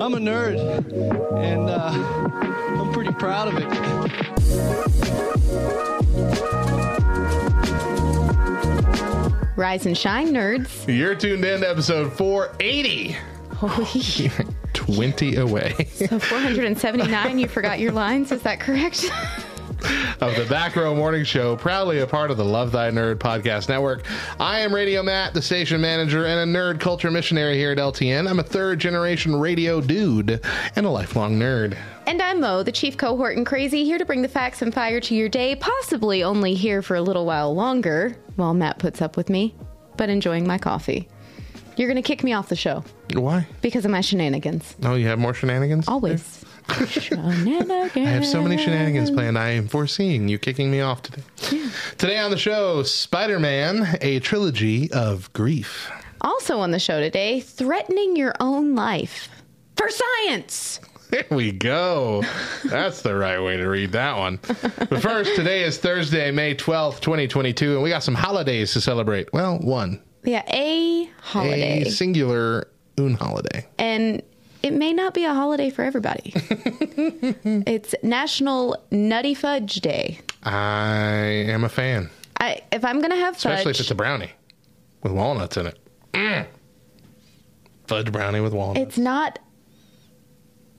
I'm a nerd, and uh, I'm pretty proud of it. Rise and shine, nerds. You're tuned in to episode 480. 20 away So 479, you forgot your lines. Is that correct? of the Back Row Morning Show, proudly a part of the Love Thy Nerd podcast network. I am Radio Matt, the station manager and a nerd culture missionary here at LTN. I'm a third generation radio dude and a lifelong nerd. and I'm Mo, the chief cohort and crazy, here to bring the facts and fire to your day, possibly only here for a little while longer while Matt puts up with me, but enjoying my coffee. You're going to kick me off the show Why? because of my shenanigans. Oh, you have more shenanigans? Always. I have so many shenanigans planned. I am foreseeing you kicking me off today. Today on the show, Spider Man, a trilogy of grief. Also on the show today, threatening your own life for science. There we go. That's the right way to read that one. But first, today is Thursday, May 12th, 2022, and we got some holidays to celebrate. Well, one. Yeah, a holiday. A singular un holiday. and it may not be a holiday for everybody. it's National Nutty Fudge Day. I am a fan, I, if I'm gonna have fudge, especially if it's a brownie with walnuts in it. Mm. Fudge brownie with walnuts. it's not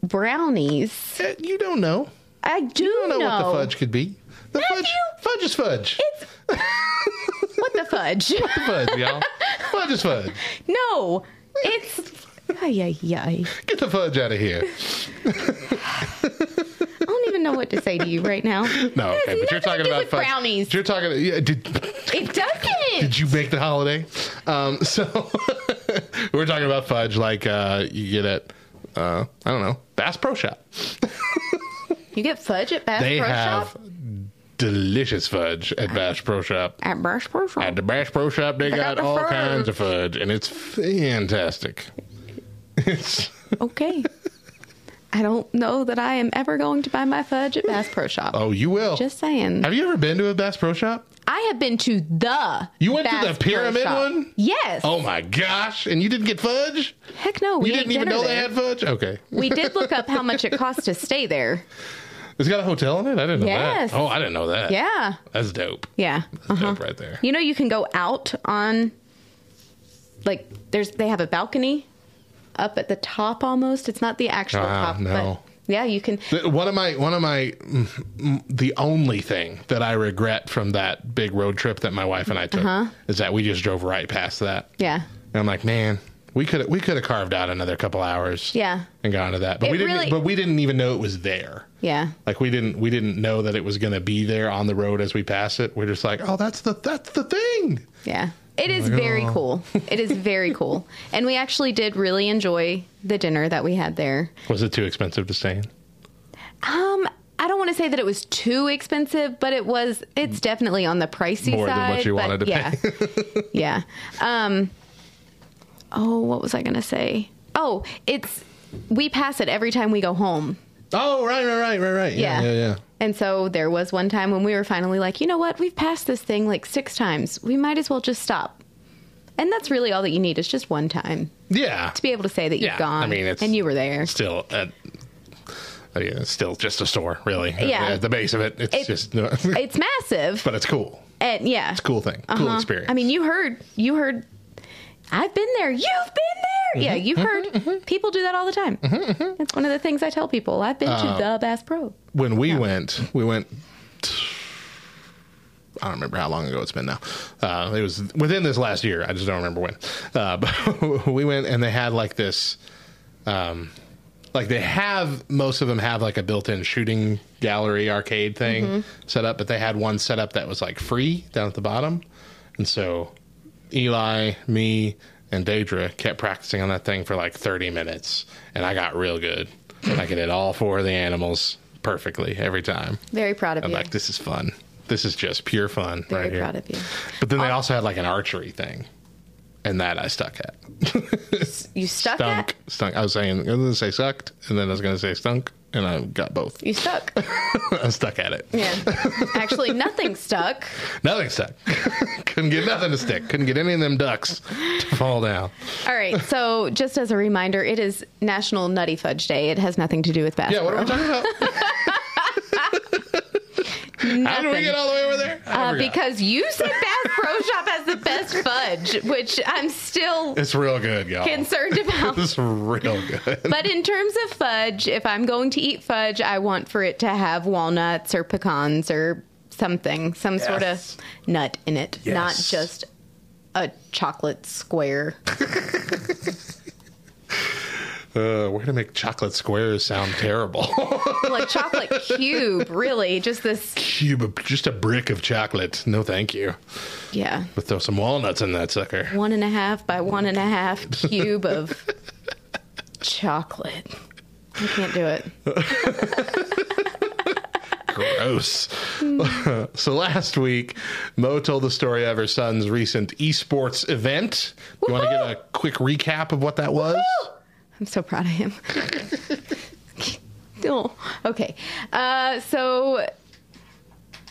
brownies. Eh, you don't know. I do You don't know, what the fudge could be. The fudge, fudge is fudge. What the fudge? What the fudge, y'all. Fudge is fudge. no, it's. Ay, ay, ay. Get the fudge out of here. I don't even know what to say to you right now. No, okay, but you're talking about fudge. brownies. You're talking. Yeah, did It doesn't. did you make the holiday? Um, so we're talking about fudge, like uh, you get at uh, I don't know Bass Pro Shop. You get fudge at Bass They Pro have Shop. delicious fudge at Bass Pro Shop. At Bass Pro Shop. At the Bass Pro Shop, they, got, got the all fudge. kinds of fudge, and it's fantastic. Okay. I don't know that I am ever going to buy my fudge at Bass Pro Shop. oh, you will. Just saying. have you ever been to a Bass Pro Shop? I have been to the. You went to the pyramid one? Yes. Oh my gosh! And you didn't get fudge? Heck no. We You didn't even know they had fudge? Okay. We did look up how much it cost to stay there. It's got a hotel in it? I didn't know Yes. that. Oh, I didn't know that. Yeah. That's dope. Yeah. That's Uh-huh. dope right there. You know, you can go out on, like, there's they have a balcony up at the top almost. It's not the actual Ah, top, no. but yeah, you can. One of my one of my mm, mm, the only thing that I regret from that big road trip that my wife and I took Uh-huh. is that we just drove right past that. Yeah. And I'm like, man, we could we could have carved out another couple hours. Yeah. And gone to that, but It we didn't. really- but we didn't even know it was there. Yeah. Like we didn't we didn't know that it was going to be there on the road as we pass it. We're just like, oh, that's the that's the thing. Yeah. It is very cool. It is very cool. And we actually did really enjoy the dinner that we had there. Was it too expensive to stay in? Um, I don't want to say that it was too expensive, but it was. It's definitely on the pricey More than side. what you wanted to yeah. pay. yeah. Um. Oh, what was I going to say? Oh, it's we pass it every time we go home. Oh, right, right, right, right, right. Yeah, Yeah. yeah, yeah. And so there was one time when we were finally like, you know what? We've passed this thing like six times. We might as well just stop. And that's really all that you need is just one time Yeah. to be able to say that Yeah, you've gone I mean, it's- and you were there. Still, at, I mean, it's still just a store, really. Yeah. At the base of it, it's It- just, It's massive. but it's cool. And yeah, It's a cool thing. Cool Uh-huh. experience. I mean, you heard, you heard. I've been there. You've been there. Yeah, Mm-hmm. you've heard. People do that all the time. It's one of the things I tell people. I've been Uh, to the Bass Pro. when we went, we went. I don't remember how long ago it's been now. Uh, it was within this last year. I just don't remember when. Uh, but we went and they had like this, um, like they have most of them have like a built-in shooting gallery arcade thing Mm-hmm. set up, but they had one set up that was like free down at the bottom, and so Eli, me, and Daedra kept practicing on that thing for like 30 minutes, and I got real good. I could hit all four of the animals perfectly every time. Very proud of I'm you. like, this is fun. This is just pure fun Very right here. proud of you. But then they also had like an archery thing, and that I stuck at. You stuck Stunk, at? stunk. I was saying I was going to say sucked, and then I was going to say stunk, and I got both. You stuck. I stuck at it. Yeah. Actually, nothing stuck. Nothing stuck. Couldn't get nothing to stick. Couldn't get any of them ducks to fall down. All right. So, just as a reminder, it is National Nutty Fudge Day. It has nothing to do with Bass Yeah, what are we talking about? How did we get all the way over there? Uh, because you said Bass Pro Shop has the best fudge, which I'm still it's real good, y'all. concerned about. It's real good. But in terms of fudge, if I'm going to eat fudge, I want for it to have walnuts or pecans or something, some sort of nut in it, not just a chocolate square. Uh, we're gonna make chocolate squares sound terrible. like chocolate cube, really. Just this, Cube, just a brick of chocolate. No, thank you. yeah, But throw some walnuts in that sucker. one and a half by one and a half cube of chocolate. I can't do it. Gross. so last week, Mo told the story of her son's recent esports event. You want to get a quick recap of what that was? I'm so proud of him. oh, okay. Uh, so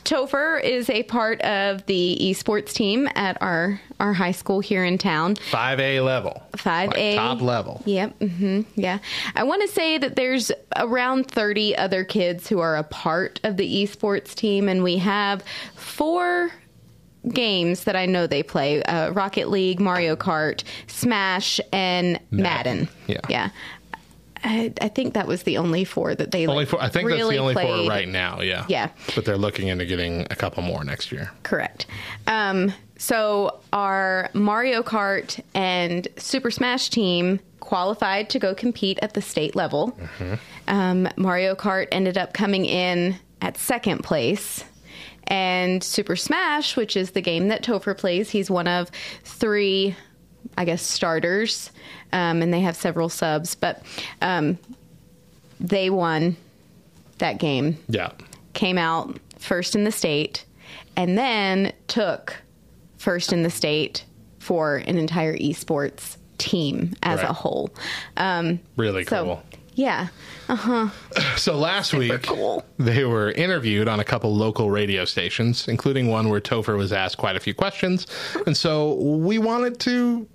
Topher is a part of the esports team at our our high school here in town. 5A level. 5A. Like top level. Yep. hmm yeah. I want to say that there's around 30 other kids who are a part of the esports team, and we have four games that I know they play uh, Rocket League, Mario Kart, Smash, and Madden. Yeah. Yeah. I, I think that was the only four that they Only like, four, I think really that's the only played. four right now. Yeah. Yeah. But they're looking into getting a couple more next year. Correct. Um, so our Mario Kart and Super Smash team qualified to go compete at the state level. Um, Mario Kart ended up coming in at second place. And Super Smash, which is the game that Topher plays, he's one of three, I guess, starters. Um, and they have several subs, but um, they won that game Yeah. came out first in the state and then took first in the state for an entire esports team as Right. a whole. Um, Really so, cool. Yeah. Uh huh. So last week, cool. they were interviewed on a couple local radio stations, including one where Topher was asked quite a few questions. And so we wanted to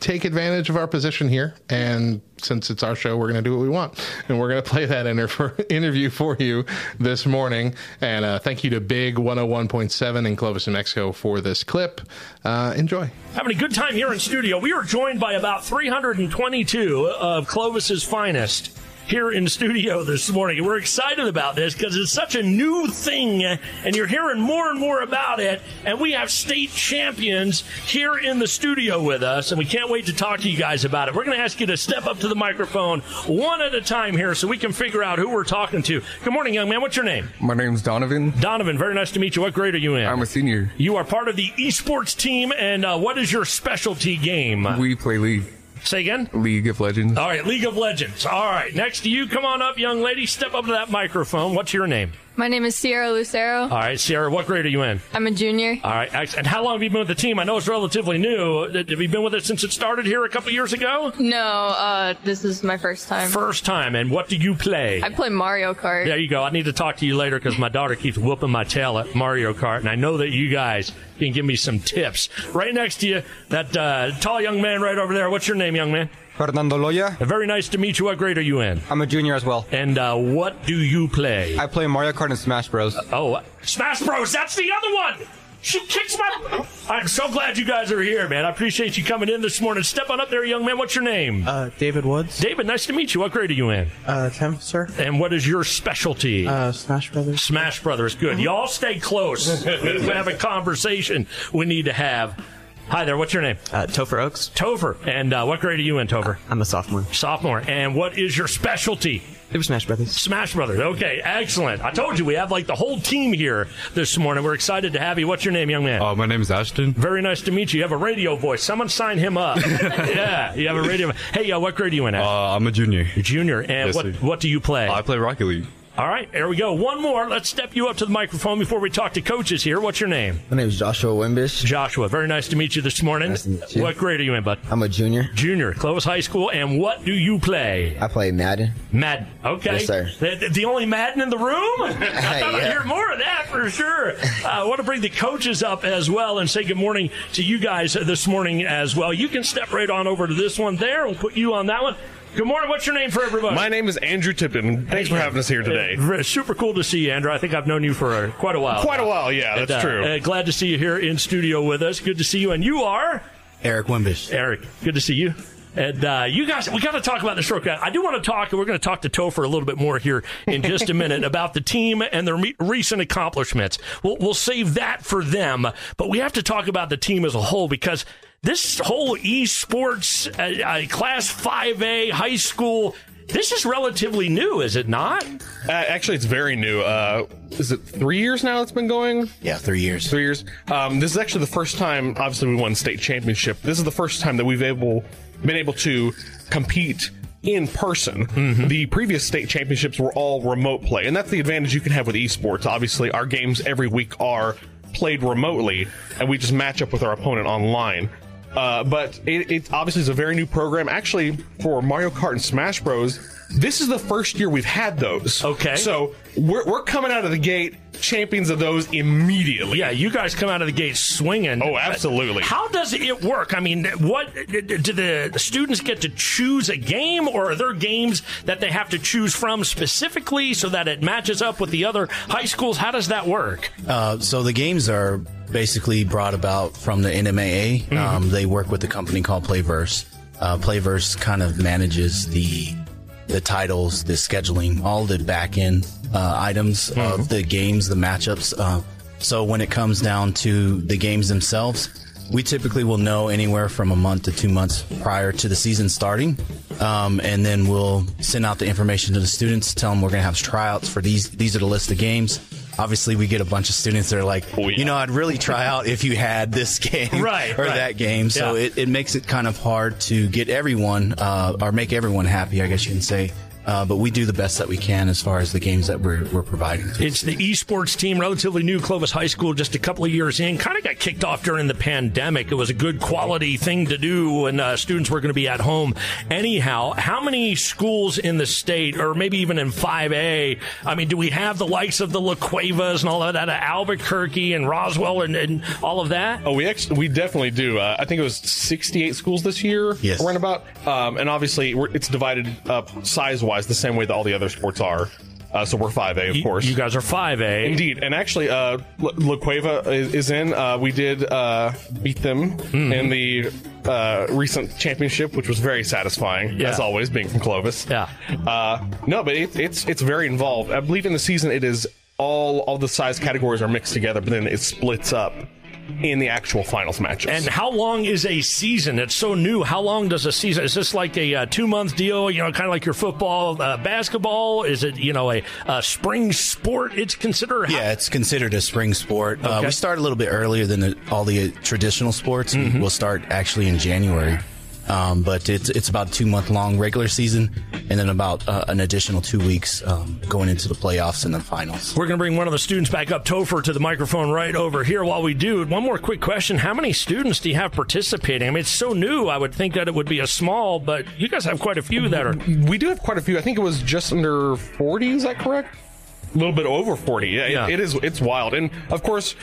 take advantage of our position here. And since it's our show, we're going to do what we want. And we're going to play that interview for you this morning. And uh, thank you to Big 101.7 in Clovis, New Mexico for this clip. Uh, enjoy. Having a good time here in studio. We are joined by about 322 of Clovis's finest here in studio this morning. We're excited about this because it's such a new thing and you're hearing more and more about it. And we have state champions here in the studio with us and we can't wait to talk to you guys about it. We're going to ask you to step up to the microphone one at a time here so we can figure out who we're talking to. Good morning, young man. What's your name? My name's Donovan. Donovan, very nice to meet you. What grade are you in? I'm a senior. You are part of the esports team, and uh, what is your specialty game? We play League. Say again? League of Legends. All right, League of Legends. All right, next to you, come on up, young lady. Step up to that microphone. What's your name? My name is Sierra Lucero. All right, Sierra, what grade are you in? I'm a junior. All right, and how long have you been with the team? I know it's relatively new. Have you been with it since it started here a couple years ago? No, uh, this is my first time. First time, and what do you play? I play Mario Kart. There you go. I need to talk to you later because my daughter keeps whooping my tail at Mario Kart, and I know that you guys can give me some tips. Right next to you, that uh, tall young man right over there. What's your name, young man? Fernando Loya. Very nice to meet you. What grade are you in? I'm a junior as well. And uh, what do you play? I play Mario Kart and Smash Bros. Oh, Smash Bros. That's the other one. She kicks my. I'm so glad you guys are here, man. I appreciate you coming in this morning. Step on up there, young man. What's your name? Uh, David Woods. David, nice to meet you. What grade are you in? Uh, 10th, sir. And what is your specialty? Uh, Smash Brothers. Smash Brothers. Good. Y'all stay close. we have a conversation we need to have. Hi there. What's your name? Uh, Topher Oaks. Topher. And uh, what grade are you in, Topher? I'm a sophomore. Sophomore. And what is your specialty? It was Smash Brothers. Smash Brothers. Okay, excellent. I told you we have like the whole team here this morning. We're excited to have you. What's your name, young man? Uh, my name is Ashton. Very nice to meet you. You have a radio voice. Someone sign him up. yeah, you have a radio. Hey, uh, what grade are you in? At? Uh, I'm a junior. Junior. And Yes, what sir. what do you play? I play Rocket League. All right, there we go. One more. Let's step you up to the microphone before we talk to coaches here. What's your name? My name is Joshua Wimbish. Joshua. Very nice to meet you this morning. Nice to meet you. What grade are you in, bud? I'm a junior. Junior, Clovis High School. And what do you play? I play Madden. Madden. Okay. Yes, sir. The, the only Madden in the room? I thought I'd hear more of that for sure. Uh, I want to bring the coaches up as well and say good morning to you guys this morning as well. You can step right on over to this one there. We'll put you on that one. Good morning. What's your name for everybody? My name is Andrew Tippin. Thanks for having us here today. Uh, super cool to see you, Andrew. I think I've known you for uh, quite a while. Quite a while, yeah, And, that's uh, true. uh, glad to see you here in studio with us. Good to see you. And you are? Eric Wimbish. Eric, good to see you. And uh, you guys, we got to talk about the stroke. I do want to talk, and we're going to talk to Topher a little bit more here in just a minute about the team and their me- recent accomplishments. We'll, we'll save that for them, but we have to talk about the team as a whole because this whole esports uh, uh, class 5A high school. This is relatively new, is it not? Uh, actually, it's very new. Uh, is it three years now it's been going? Yeah, three years. Three years. Um, this is actually the first time, obviously, we won state championship. This is the first time that we've able been able to compete in person. The previous state championships were all remote play, and that's the advantage you can have with esports. Obviously, our games every week are played remotely, and we just match up with our opponent online. Uh, but it, it obviously is a very new program. Actually, for Mario Kart and Smash Bros, this is the first year we've had those. Okay. So we're, we're coming out of the gate champions of those immediately. Yeah, you guys come out of the gate swinging. Oh, absolutely. How does it work? I mean, what do the, the students get to choose a game, or are there games that they have to choose from specifically so that it matches up with the other high schools? How does that work? Uh, so the games are basically brought about from the NMAA. Um, they work with a company called Playverse. Uh, Playverse kind of manages the the titles, the scheduling, all the back end uh, items of the games, the matchups. Uh, so when it comes down to the games themselves, we typically will know anywhere from a month to two months prior to the season starting, um, and then we'll send out the information to the students, tell them we're going to have tryouts for these. These are the list of games. Obviously, we get a bunch of students that are like, you know, I'd really try out if you had this game Right, or right. that game. So Yeah. it, it makes it kind of hard to get everyone uh, or make everyone happy, I guess you can say. Uh, but we do the best that we can as far as the games that we're, we're providing. It's the esports team, relatively new, Clovis High School, just a couple of years in. Kind of got kicked off during the pandemic. It was a good quality thing to do when uh, students were going to be at home. Anyhow, how many schools in the state, or maybe even in 5A? I mean, do we have the likes of the La Cuevas and all of that, uh, Albuquerque and Roswell and, and all of that? Oh, we actually we definitely do. Uh, I think it was 68 schools this year. Yes. around about. Um, and obviously, we're, it's divided up size wise the same way that all the other sports are. Uh, so we're 5A, of You- course. You guys are 5A. Indeed, and actually, uh, La La Cueva is, is in. Uh, we did uh, beat them Mm-hmm. in the uh, recent championship, which was very satisfying, Yeah. as always, being from Clovis. Yeah. Uh, no, but it, it's it's very involved. I believe in the season it is all all the size categories are mixed together, but then it splits up in the actual finals matches. And how long is a season? It's so new. How long does a season? Is this like a uh, two month deal? You know, kind of like your football, uh, basketball? Is it you know a, a spring sport? It's considered. Yeah, it's considered a spring sport. Uh, we start a little bit earlier than the, all the uh, traditional sports. Mm-hmm. We'll start actually in January. Um, but it's it's about a two month long regular season, and then about uh, an additional two weeks um, going into the playoffs and the finals. We're going to bring one of the students back up, Topher, to the microphone right over here while we do. One more quick question. How many students do you have participating? I mean, it's so new. I would think that it would be a small, but you guys have quite a few that are. we do have quite a few. I think it was just under 40. Is that correct? A little bit over 40. Yeah, it- Yeah. it is. It's wild. And of course,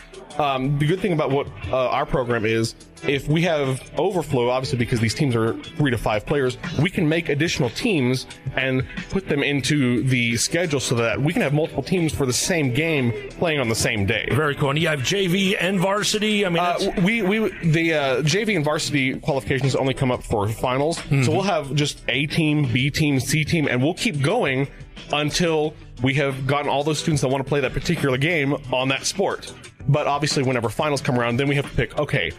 um, the good thing about what uh, our program is, if we have overflow, obviously because these teams are three to five players, we can make additional teams and put them into the schedule so that we can have multiple teams for the same game playing on the same day. Very cool. And you have JV and varsity. I mean, Uh, we we the uh, JV and varsity qualifications only come up for finals, Mm-hmm. so we'll have just A team, B team, C team, and we'll keep going until we have gotten all those students that want to play that particular game on that sport. But obviously, whenever finals come around, then we have to pick. Okay,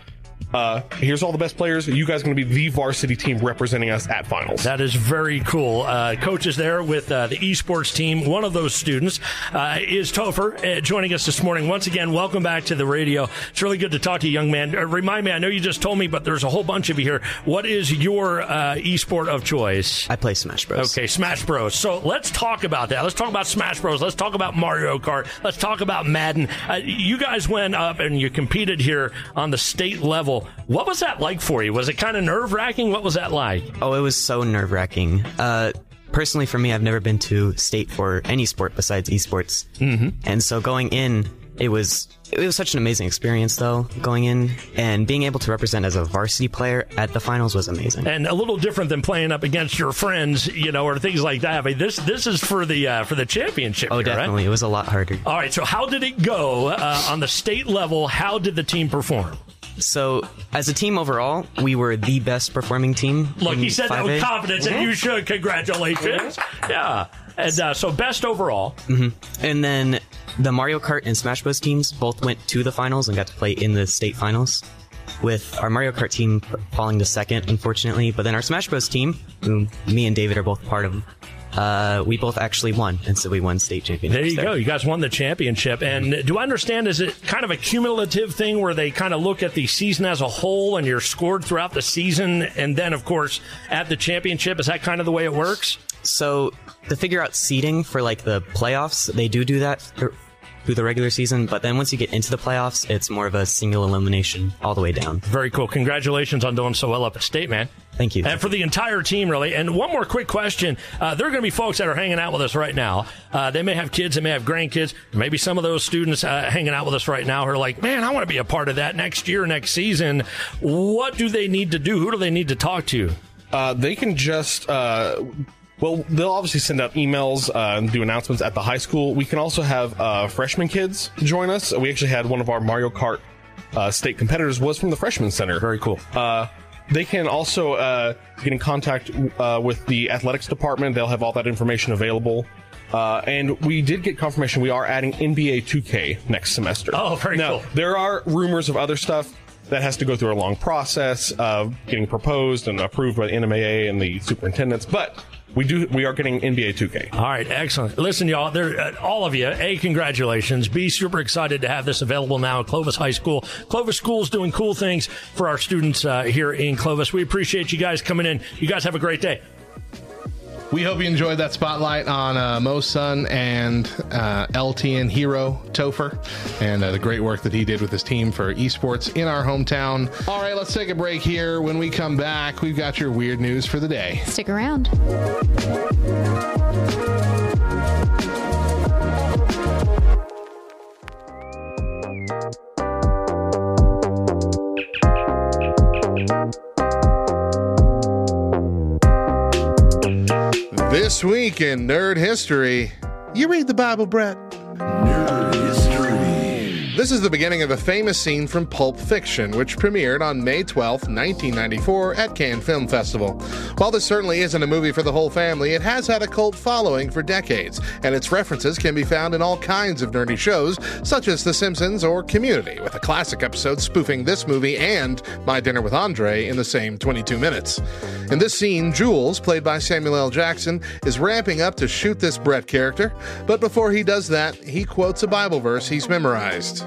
uh, here's all the best players. You guys are going to be the varsity team representing us at finals. That is very cool. Uh, coaches there with uh, the esports team. One of those students uh, is Topher, uh, joining us this morning. Once again, welcome back to the radio. It's really good to talk to you, young man. Uh, remind me, I know you just told me, but there's a whole bunch of you here. What is your uh, esport of choice? I play Smash Bros. Okay, Smash Bros. So let's talk about that. Let's talk about Smash Bros. Let's talk about Mario Kart. Let's talk about Madden. Uh, you guys went up and you competed here on the state level. What was that like for you? Was it kind of nerve wracking? What was that like? Oh, it was so nerve wracking. Uh, personally, for me, I've never been to state for any sport besides esports, mm-hmm. and so going in, it was it was such an amazing experience. Though going in and being able to represent as a varsity player at the finals was amazing. And a little different than playing up against your friends, you know, or things like that. I mean, this this is for the uh, for the championship. Oh, here, right? definitely, it was a lot harder. All right, so how did it go uh, on the state level? How did the team perform? So, as a team overall, we were the best performing team. Look, he said that with 5A. confidence, and you should. Congratulations. Yeah. And uh, so, best overall. hmm And then the Mario Kart and Smash Bros. teams both went to the finals and got to play in the state finals. With our Mario Kart team falling to second, unfortunately, but then our Smash Bros. team, who me and David are both part of, uh, we both actually won, and so we won state championship. There you go. You guys won the championship. And do I understand, is it kind of a cumulative thing where they kind of look at the season as a whole and you're scored throughout the season? And then, of course, at the championship, is that kind of the way it works? So to figure out seeding for like the playoffs, they do do that th- through the regular season, but then once you get into the playoffs, it's more of a single elimination all the way down. Very cool. Congratulations on doing so well up at state, man. Thank you. And for the entire team, really. And one more quick question. Uh, there are going to be folks that are hanging out with us right now. Uh, they may have kids, they may have grandkids. Maybe some of those students uh, hanging out with us right now are like, man, I want to be a part of that next year, next season. What do they need to do? Who do they need to talk to? Uh, they can just. Uh, well, they'll obviously send out emails uh, and do announcements at the high school. We can also have uh, freshman kids join us. We actually had one of our Mario Kart uh, state competitors was from the freshman center. Very cool. Uh, they can also uh, get in contact uh, with the athletics department. They'll have all that information available. Uh, and we did get confirmation we are adding NBA 2K next semester. Oh, very now, cool. There are rumors of other stuff that has to go through a long process of getting proposed and approved by the NMAA and the superintendents, but we do we are getting NBA 2K. All right, excellent. Listen, y'all, there, uh, all of you, A, congratulations. B, super excited to have this available now at Clovis High School. Clovis School's doing cool things for our students uh, here in Clovis. We appreciate you guys coming in. You guys have a great day. We hope you enjoyed that spotlight on uh, Mo's son and uh, LTN hero Topher and uh, the great work that he did with his team for esports in our hometown. All right, let's take a break here. When we come back, we've got your weird news for the day. Stick around. This week in nerd history, you read the Bible, Brett. This is the beginning of a famous scene from Pulp Fiction, which premiered on May 12, 1994, at Cannes Film Festival. While this certainly isn't a movie for the whole family, it has had a cult following for decades, and its references can be found in all kinds of nerdy shows, such as The Simpsons or Community, with a classic episode spoofing this movie and My Dinner with Andre in the same 22 minutes. In this scene, Jules, played by Samuel L. Jackson, is ramping up to shoot this Brett character, but before he does that, he quotes a Bible verse he's memorized.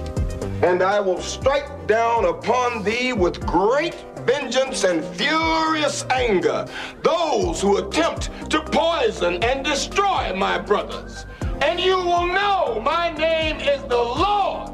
And I will strike down upon thee with great vengeance and furious anger those who attempt to poison and destroy my brothers. And you will know my name is the Lord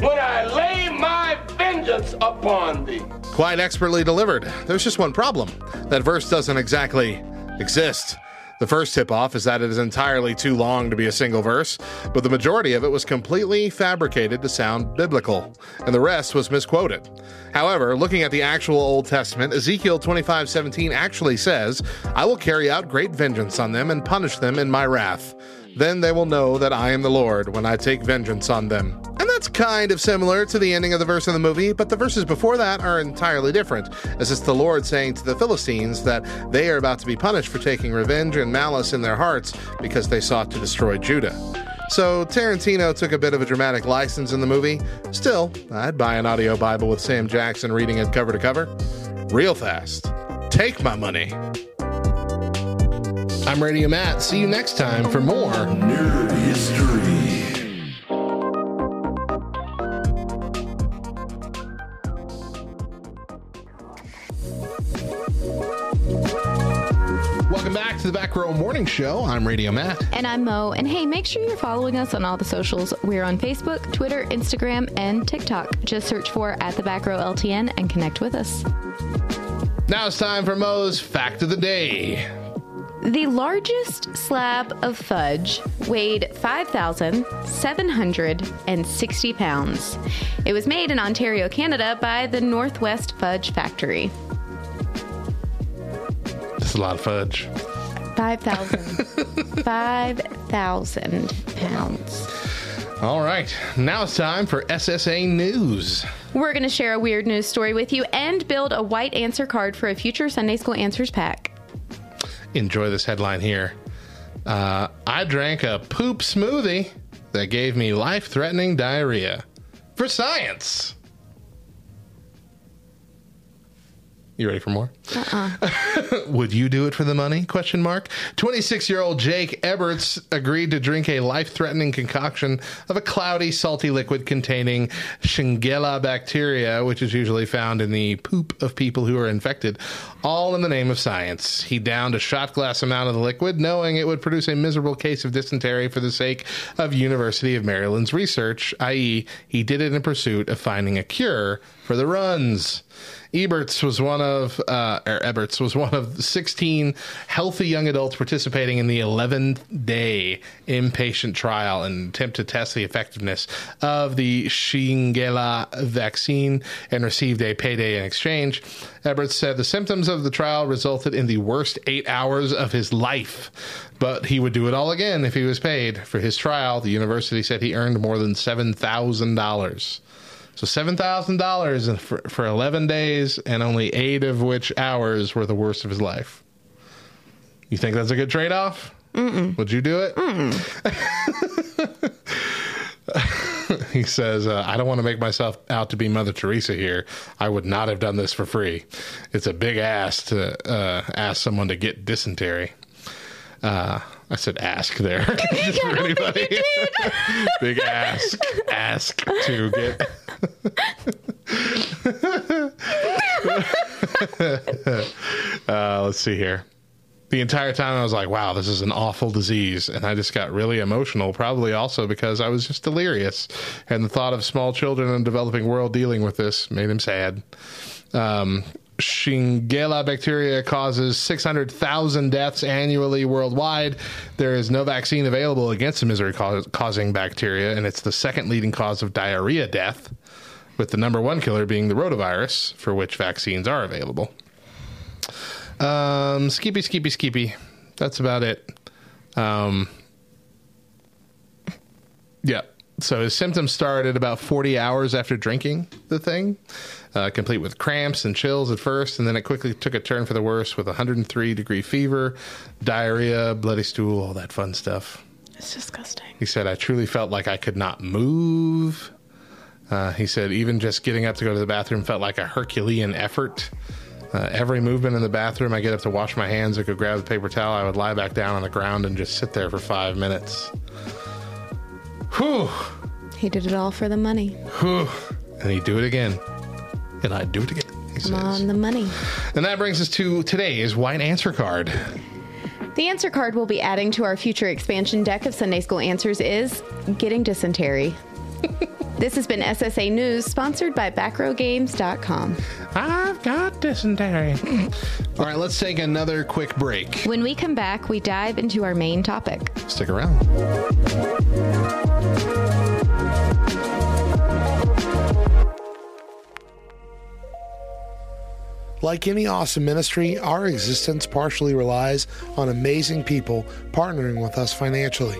when I lay my vengeance upon thee. Quite expertly delivered. There's just one problem that verse doesn't exactly exist. The first tip off is that it is entirely too long to be a single verse, but the majority of it was completely fabricated to sound biblical, and the rest was misquoted. However, looking at the actual Old Testament, Ezekiel 25:17 actually says, "I will carry out great vengeance on them and punish them in my wrath. Then they will know that I am the Lord when I take vengeance on them." And that's kind of similar to the ending of the verse in the movie, but the verses before that are entirely different, as it's the Lord saying to the Philistines that they are about to be punished for taking revenge and malice in their hearts because they sought to destroy Judah. So Tarantino took a bit of a dramatic license in the movie. Still, I'd buy an audio Bible with Sam Jackson reading it cover to cover. Real fast. Take my money. I'm Radio Matt. See you next time for more Nerd History. The Back Row Morning Show. I'm Radio Matt. And I'm Mo. And hey, make sure you're following us on all the socials. We're on Facebook, Twitter, Instagram, and TikTok. Just search for at the back row LTN and connect with us. Now it's time for Mo's Fact of the Day. The largest slab of fudge weighed 5,760 pounds. It was made in Ontario, Canada by the Northwest Fudge Factory. That's a lot of fudge. 5,000. 5,000 pounds. All right, now it's time for SSA News. We're going to share a weird news story with you and build a white answer card for a future Sunday School Answers pack. Enjoy this headline here. Uh, I drank a poop smoothie that gave me life threatening diarrhea. For science. You ready for more? Uh-uh. Would you do it for the money? Question mark. 26-year-old Jake Eberts agreed to drink a life-threatening concoction of a cloudy, salty liquid containing Shigella bacteria, which is usually found in the poop of people who are infected, all in the name of science. He downed a shot glass amount of the liquid, knowing it would produce a miserable case of dysentery for the sake of University of Maryland's research, i.e., he did it in pursuit of finding a cure for the runs. Eberts was one of uh, or Eberts was one of 16 healthy young adults participating in the 11th day inpatient trial and attempt to test the effectiveness of the Shigella vaccine and received a payday in exchange. Eberts said the symptoms of the trial resulted in the worst eight hours of his life, but he would do it all again if he was paid. For his trial, the university said he earned more than $7,000. So seven thousand dollars for for eleven days, and only eight of which hours were the worst of his life. You think that's a good trade off? Would you do it? he says, uh, "I don't want to make myself out to be Mother Teresa here. I would not have done this for free. It's a big ask to uh, ask someone to get dysentery." Uh, I said ask there. Just for anybody. Big ask. Ask to get. uh, let's see here. The entire time I was like, wow, this is an awful disease. And I just got really emotional, probably also because I was just delirious. And the thought of small children in a developing world dealing with this made him sad. Um, Shigella bacteria causes 600,000 deaths annually worldwide. There is no vaccine available against the misery causing bacteria, and it's the second leading cause of diarrhea death, with the number one killer being the rotavirus, for which vaccines are available. Um, skeepy, skeepy, skeepy. That's about it. Um, yeah. So his symptoms started about 40 hours after drinking the thing, uh, complete with cramps and chills at first, and then it quickly took a turn for the worse with 103 degree fever, diarrhea, bloody stool, all that fun stuff. It's disgusting. He said, I truly felt like I could not move. Uh, he said, even just getting up to go to the bathroom felt like a Herculean effort. Uh, every movement in the bathroom, I get up to wash my hands or go grab the paper towel, I would lie back down on the ground and just sit there for five minutes. Whew. He did it all for the money. Whew. And he'd do it again. And I'd do it again. He Come says. on, the money. And that brings us to today's white answer card. The answer card we'll be adding to our future expansion deck of Sunday School Answers is getting dysentery. This has been SSA News, sponsored by BackRowGames.com. I've got dysentery. All right, let's take another quick break. When we come back, we dive into our main topic. Stick around. Like any awesome ministry, our existence partially relies on amazing people partnering with us financially.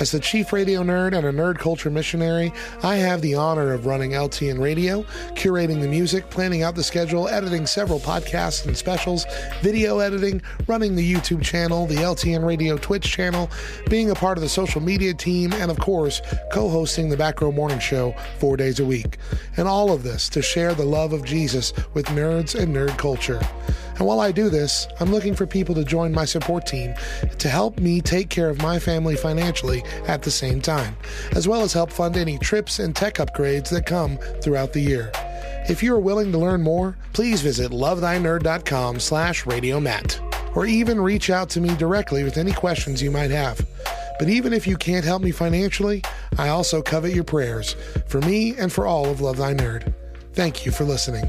As the chief radio nerd and a nerd culture missionary, I have the honor of running LTN Radio, curating the music, planning out the schedule, editing several podcasts and specials, video editing, running the YouTube channel, the LTN Radio Twitch channel, being a part of the social media team, and of course, co hosting the Back Row Morning Show four days a week. And all of this to share the love of Jesus with nerds and nerd culture. And while I do this, I'm looking for people to join my support team to help me take care of my family financially at the same time, as well as help fund any trips and tech upgrades that come throughout the year. If you are willing to learn more, please visit lovethynerd.com slash radiomat, or even reach out to me directly with any questions you might have. But even if you can't help me financially, I also covet your prayers for me and for all of Love Thy Nerd. Thank you for listening.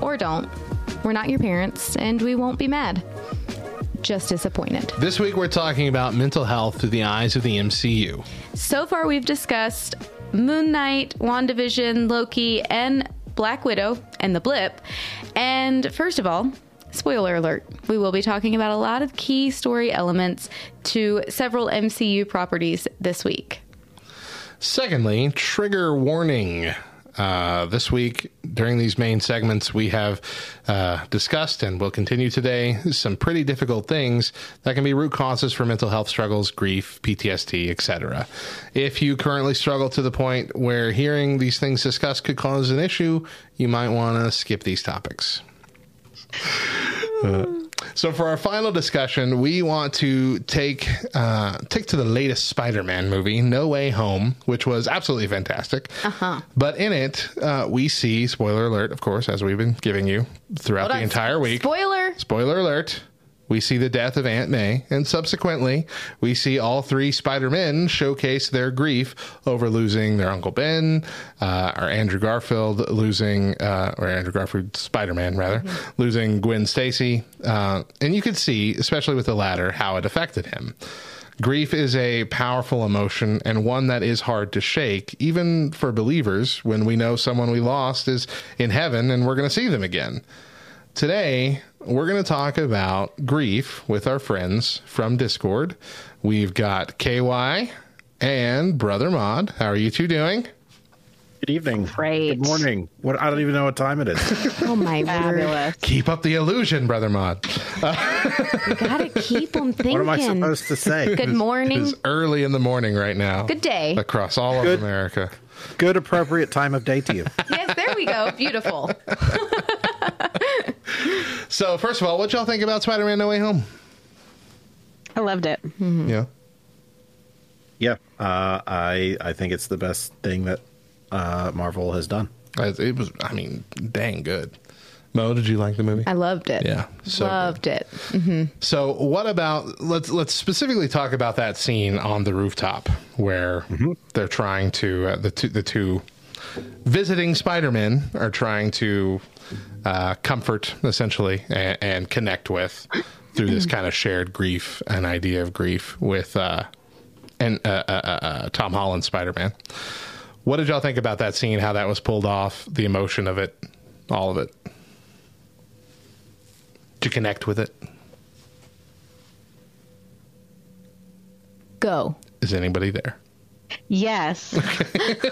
Or don't. We're not your parents, and we won't be mad. Just disappointed. This week we're talking about mental health through the eyes of the MCU. So far, we've discussed Moon Knight, WandaVision, Loki, and Black Widow, and the Blip. And first of all, spoiler alert, we will be talking about a lot of key story elements to several MCU properties this week. Secondly, trigger warning. Uh, this week, during these main segments, we have uh, discussed and will continue today some pretty difficult things that can be root causes for mental health struggles, grief, PTSD, etc. If you currently struggle to the point where hearing these things discussed could cause an issue, you might want to skip these topics. Uh, so for our final discussion, we want to take uh, take to the latest Spider-Man movie, No Way Home, which was absolutely fantastic. Uh-huh. But in it, uh, we see spoiler alert, of course, as we've been giving you throughout Hold the on. entire week. Spoiler! Spoiler alert. We see the death of Aunt May, and subsequently, we see all three Spider-Men showcase their grief over losing their Uncle Ben, uh, or Andrew Garfield losing, uh, or Andrew Garfield, Spider-Man rather, losing Gwen Stacy. Uh, and you could see, especially with the latter, how it affected him. Grief is a powerful emotion and one that is hard to shake, even for believers, when we know someone we lost is in heaven and we're going to see them again. Today, we're going to talk about grief with our friends from Discord. We've got KY and Brother Mod. How are you two doing? Good evening. Great. Good morning. What I don't even know what time it is. Oh my word. Keep up the illusion, Brother Mod. You gotta keep them thinking. What am I supposed to say? Good morning. It's early in the morning right now. Good day. Across all Good. of America. Good appropriate time of day to you. Yes, there we go. Beautiful. So, first of all, what y'all think about Spider Man No Way Home? I loved it. Yeah. Yeah, uh, I I think it's the best thing that uh, Marvel has done. It was, I mean, dang good. Mo, did you like the movie? I loved it. Yeah, so good. loved it. hmm So, what about let's let's specifically talk about that scene on the rooftop where they're trying to uh, the two the two visiting Spider-Men are trying to uh, comfort essentially and, and connect with through this kind of shared grief and idea of grief with uh, and uh, uh, uh, Tom Holland Spider-Man. What did y'all think about that scene? How that was pulled off? The emotion of it, all of it. To connect with it. Go. Is anybody there? Yes.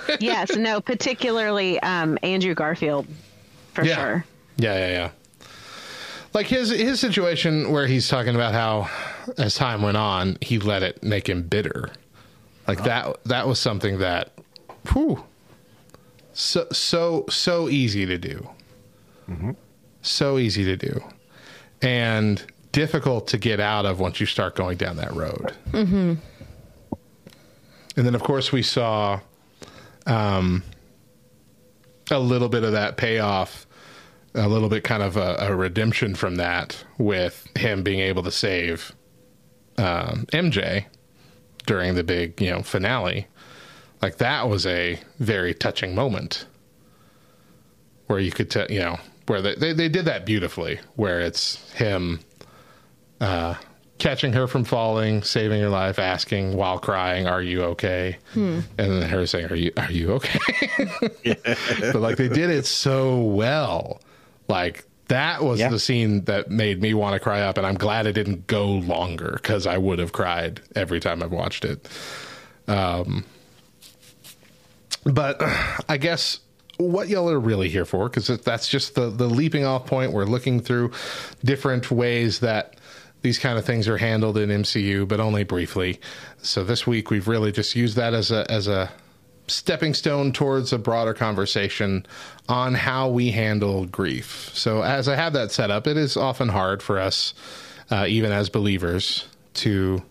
yes. No, particularly um, Andrew Garfield, for yeah. sure. Yeah, yeah, yeah. like his his situation where he's talking about how as time went on he let it make him bitter. Like that that was something that whew, so so so easy to do. So easy to do. And difficult to get out of once you start going down that road. Mm-hmm. and then of course we saw um a little bit of that payoff a little bit kind of a, a redemption from that with him being able to save um, MJ during the big, you know, finale. Like that was a very touching moment where you could tell, you know, where they, they, they did that beautifully, where it's him uh, catching her from falling, saving her life, asking while crying, "Are you okay?" Hmm. and then her saying, "Are you are you okay?" but like they did it so well. Like that was the scene that made me want to cry up, and I'm glad it didn't go longer because I would have cried every time I've watched it. Um, but I guess what y'all are really here for, because that's just the the leaping off point. We're looking through different ways that these kind of things are handled in MCU, but only briefly. So this week we've really just used that as a as a stepping stone towards a broader conversation on how we handle grief. So as I have that set up, it is often hard for us, uh, even as believers, to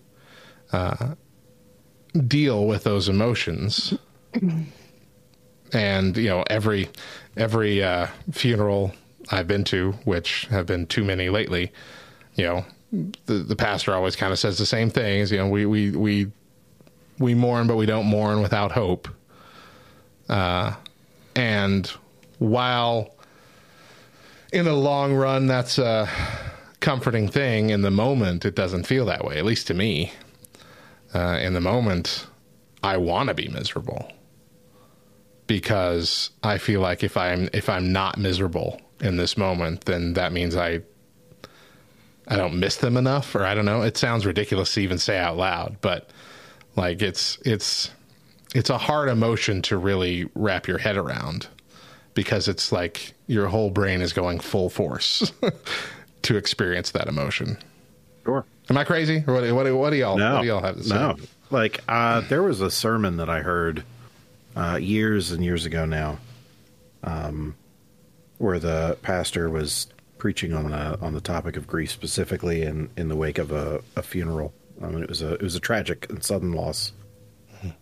uh, deal with those emotions. and you know every every uh, funeral I've been to, which have been too many lately, you know, the the pastor always kind of says the same things. You know, we we we we mourn, but we don't mourn without hope. Uh, and while in the long run, that's a comforting thing. In the moment, it doesn't feel that way. At least to me. Uh, in the moment, I want to be miserable because I feel like if I'm if I'm not miserable in this moment, then that means I I don't miss them enough, or I don't know. It sounds ridiculous to even say out loud, but like it's it's it's a hard emotion to really wrap your head around because it's like your whole brain is going full force to experience that emotion. Sure. Am I crazy? Or what, what, what do y'all No, what do y'all have to say? no. Like uh, there was a sermon that I heard uh, years and years ago now, um, where the pastor was preaching on the on the topic of grief specifically in, in the wake of a, a funeral. I mean, it was a it was a tragic and sudden loss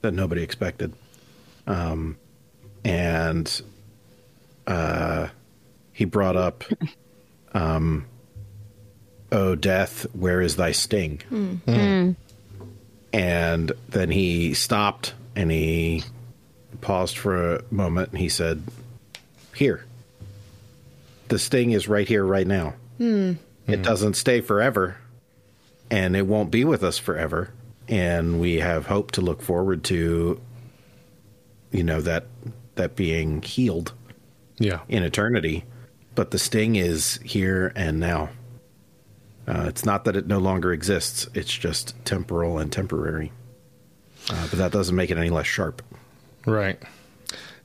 that nobody expected, um, and uh, he brought up, um, "Oh, death, where is thy sting?" Mm. And then he stopped and he paused for a moment and he said, Here. The sting is right here, right now. Hmm. It doesn't stay forever and it won't be with us forever. And we have hope to look forward to, you know, that that being healed yeah. in eternity. But the sting is here and now. Uh, it's not that it no longer exists, it's just temporal and temporary. Uh, but that doesn't make it any less sharp. Right.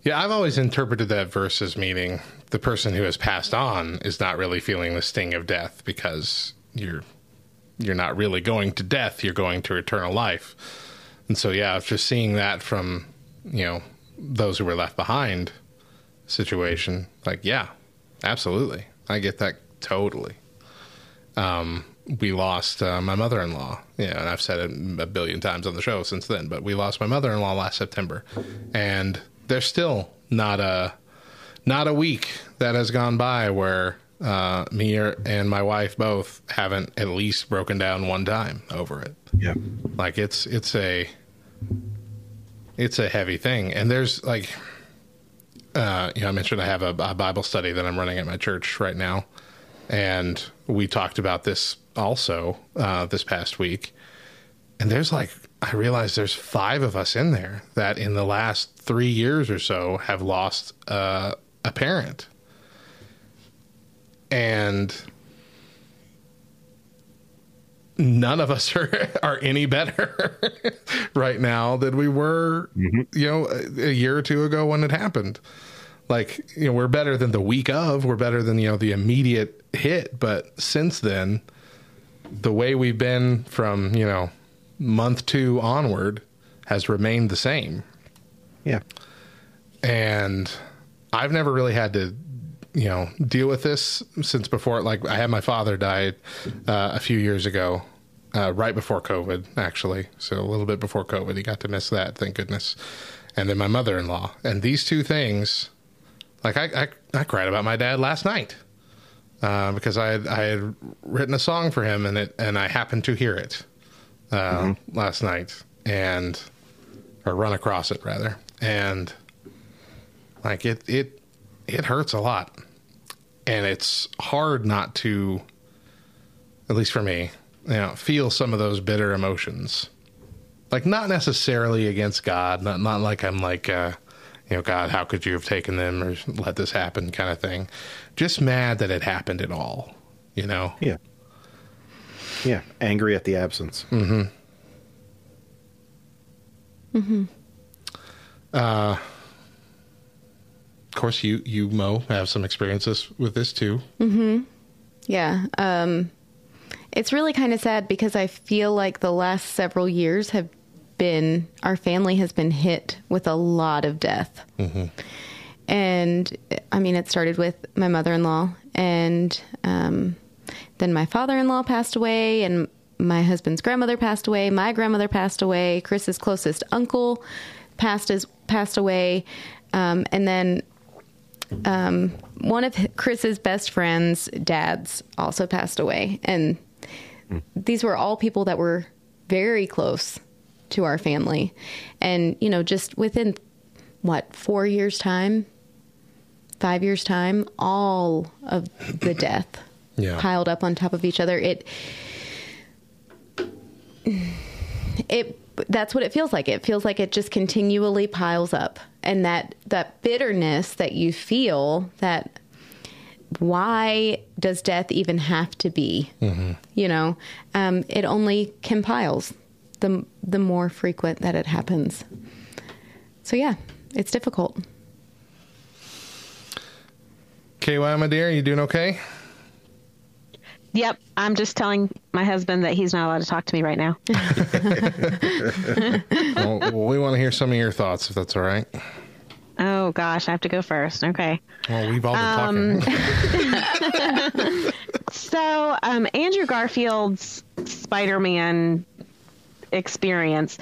Yeah, I've always interpreted that verse as meaning the person who has passed on is not really feeling the sting of death because you're you're not really going to death, you're going to eternal life. And so yeah, just seeing that from, you know, those who were left behind situation, like yeah, absolutely. I get that totally. Um we lost uh, my mother-in-law. Yeah, and I've said it a billion times on the show since then, but we lost my mother-in-law last September. And there's still not a not a week that has gone by where uh, me or, and my wife both haven't at least broken down one time over it. Yeah, like it's it's a it's a heavy thing, and there's like uh, you know I mentioned I have a, a Bible study that I'm running at my church right now, and we talked about this also uh, this past week, and there's like I realize there's five of us in there that in the last three years or so have lost uh, a parent. And none of us are, are any better right now than we were, mm-hmm. you know, a, a year or two ago when it happened. like you know we're better than the week of we're better than you know the immediate hit but since then the way we've been from you know month two onward has remained the same Yeah. and i've never really had to you know deal with this since before like i had my father died uh, a few years ago uh, right before covid actually. So a little bit before covid he got to miss that thank goodness. And then my mother-in-law. And these two things like I, I, I cried about my dad last night uh, because I had, I had written a song for him and it and I happened to hear it uh, last night and or run across it rather. And like it it it hurts a lot and it's hard not to at least for me you know feel some of those bitter emotions like not necessarily against God, not not like I'm like uh, you know, God, how could you have taken them or let this happen kind of thing. Just mad that it happened at all, you know. Yeah. Yeah. Angry at the absence. Mm-hmm. Mm-hmm. Uh, of course, you you Mo have some experiences with this too. Mm-hmm. Yeah. Um, it's really kind of sad because I feel like the last several years have been our family has been hit with a lot of death. Mm-hmm. And I mean, it started with my mother in law, and um, then my father in law passed away, and my husband's grandmother passed away. My grandmother passed away. Chris's closest uncle passed as passed away, um, and then um, one of Chris's best friends' dads also passed away, and these were all people that were very close to our family, and you know, just within what four years time, five years time, all of the death Yeah. piled up on top of each other. It it that's what it feels like. It feels like it just continually piles up, and that that bitterness that you feel that why does death even have to be? Mm-hmm. You know, um, it only compiles the the more frequent that it happens. So yeah, it's difficult. KY, my dear, you doing okay? Yep, I'm just telling my husband that he's not allowed to talk to me right now. well, we want to hear some of your thoughts, if that's all right. oh gosh, I have to go first. Okay. Well, we've all Um, been talking. so, um, Andrew Garfield's Spider-Man experience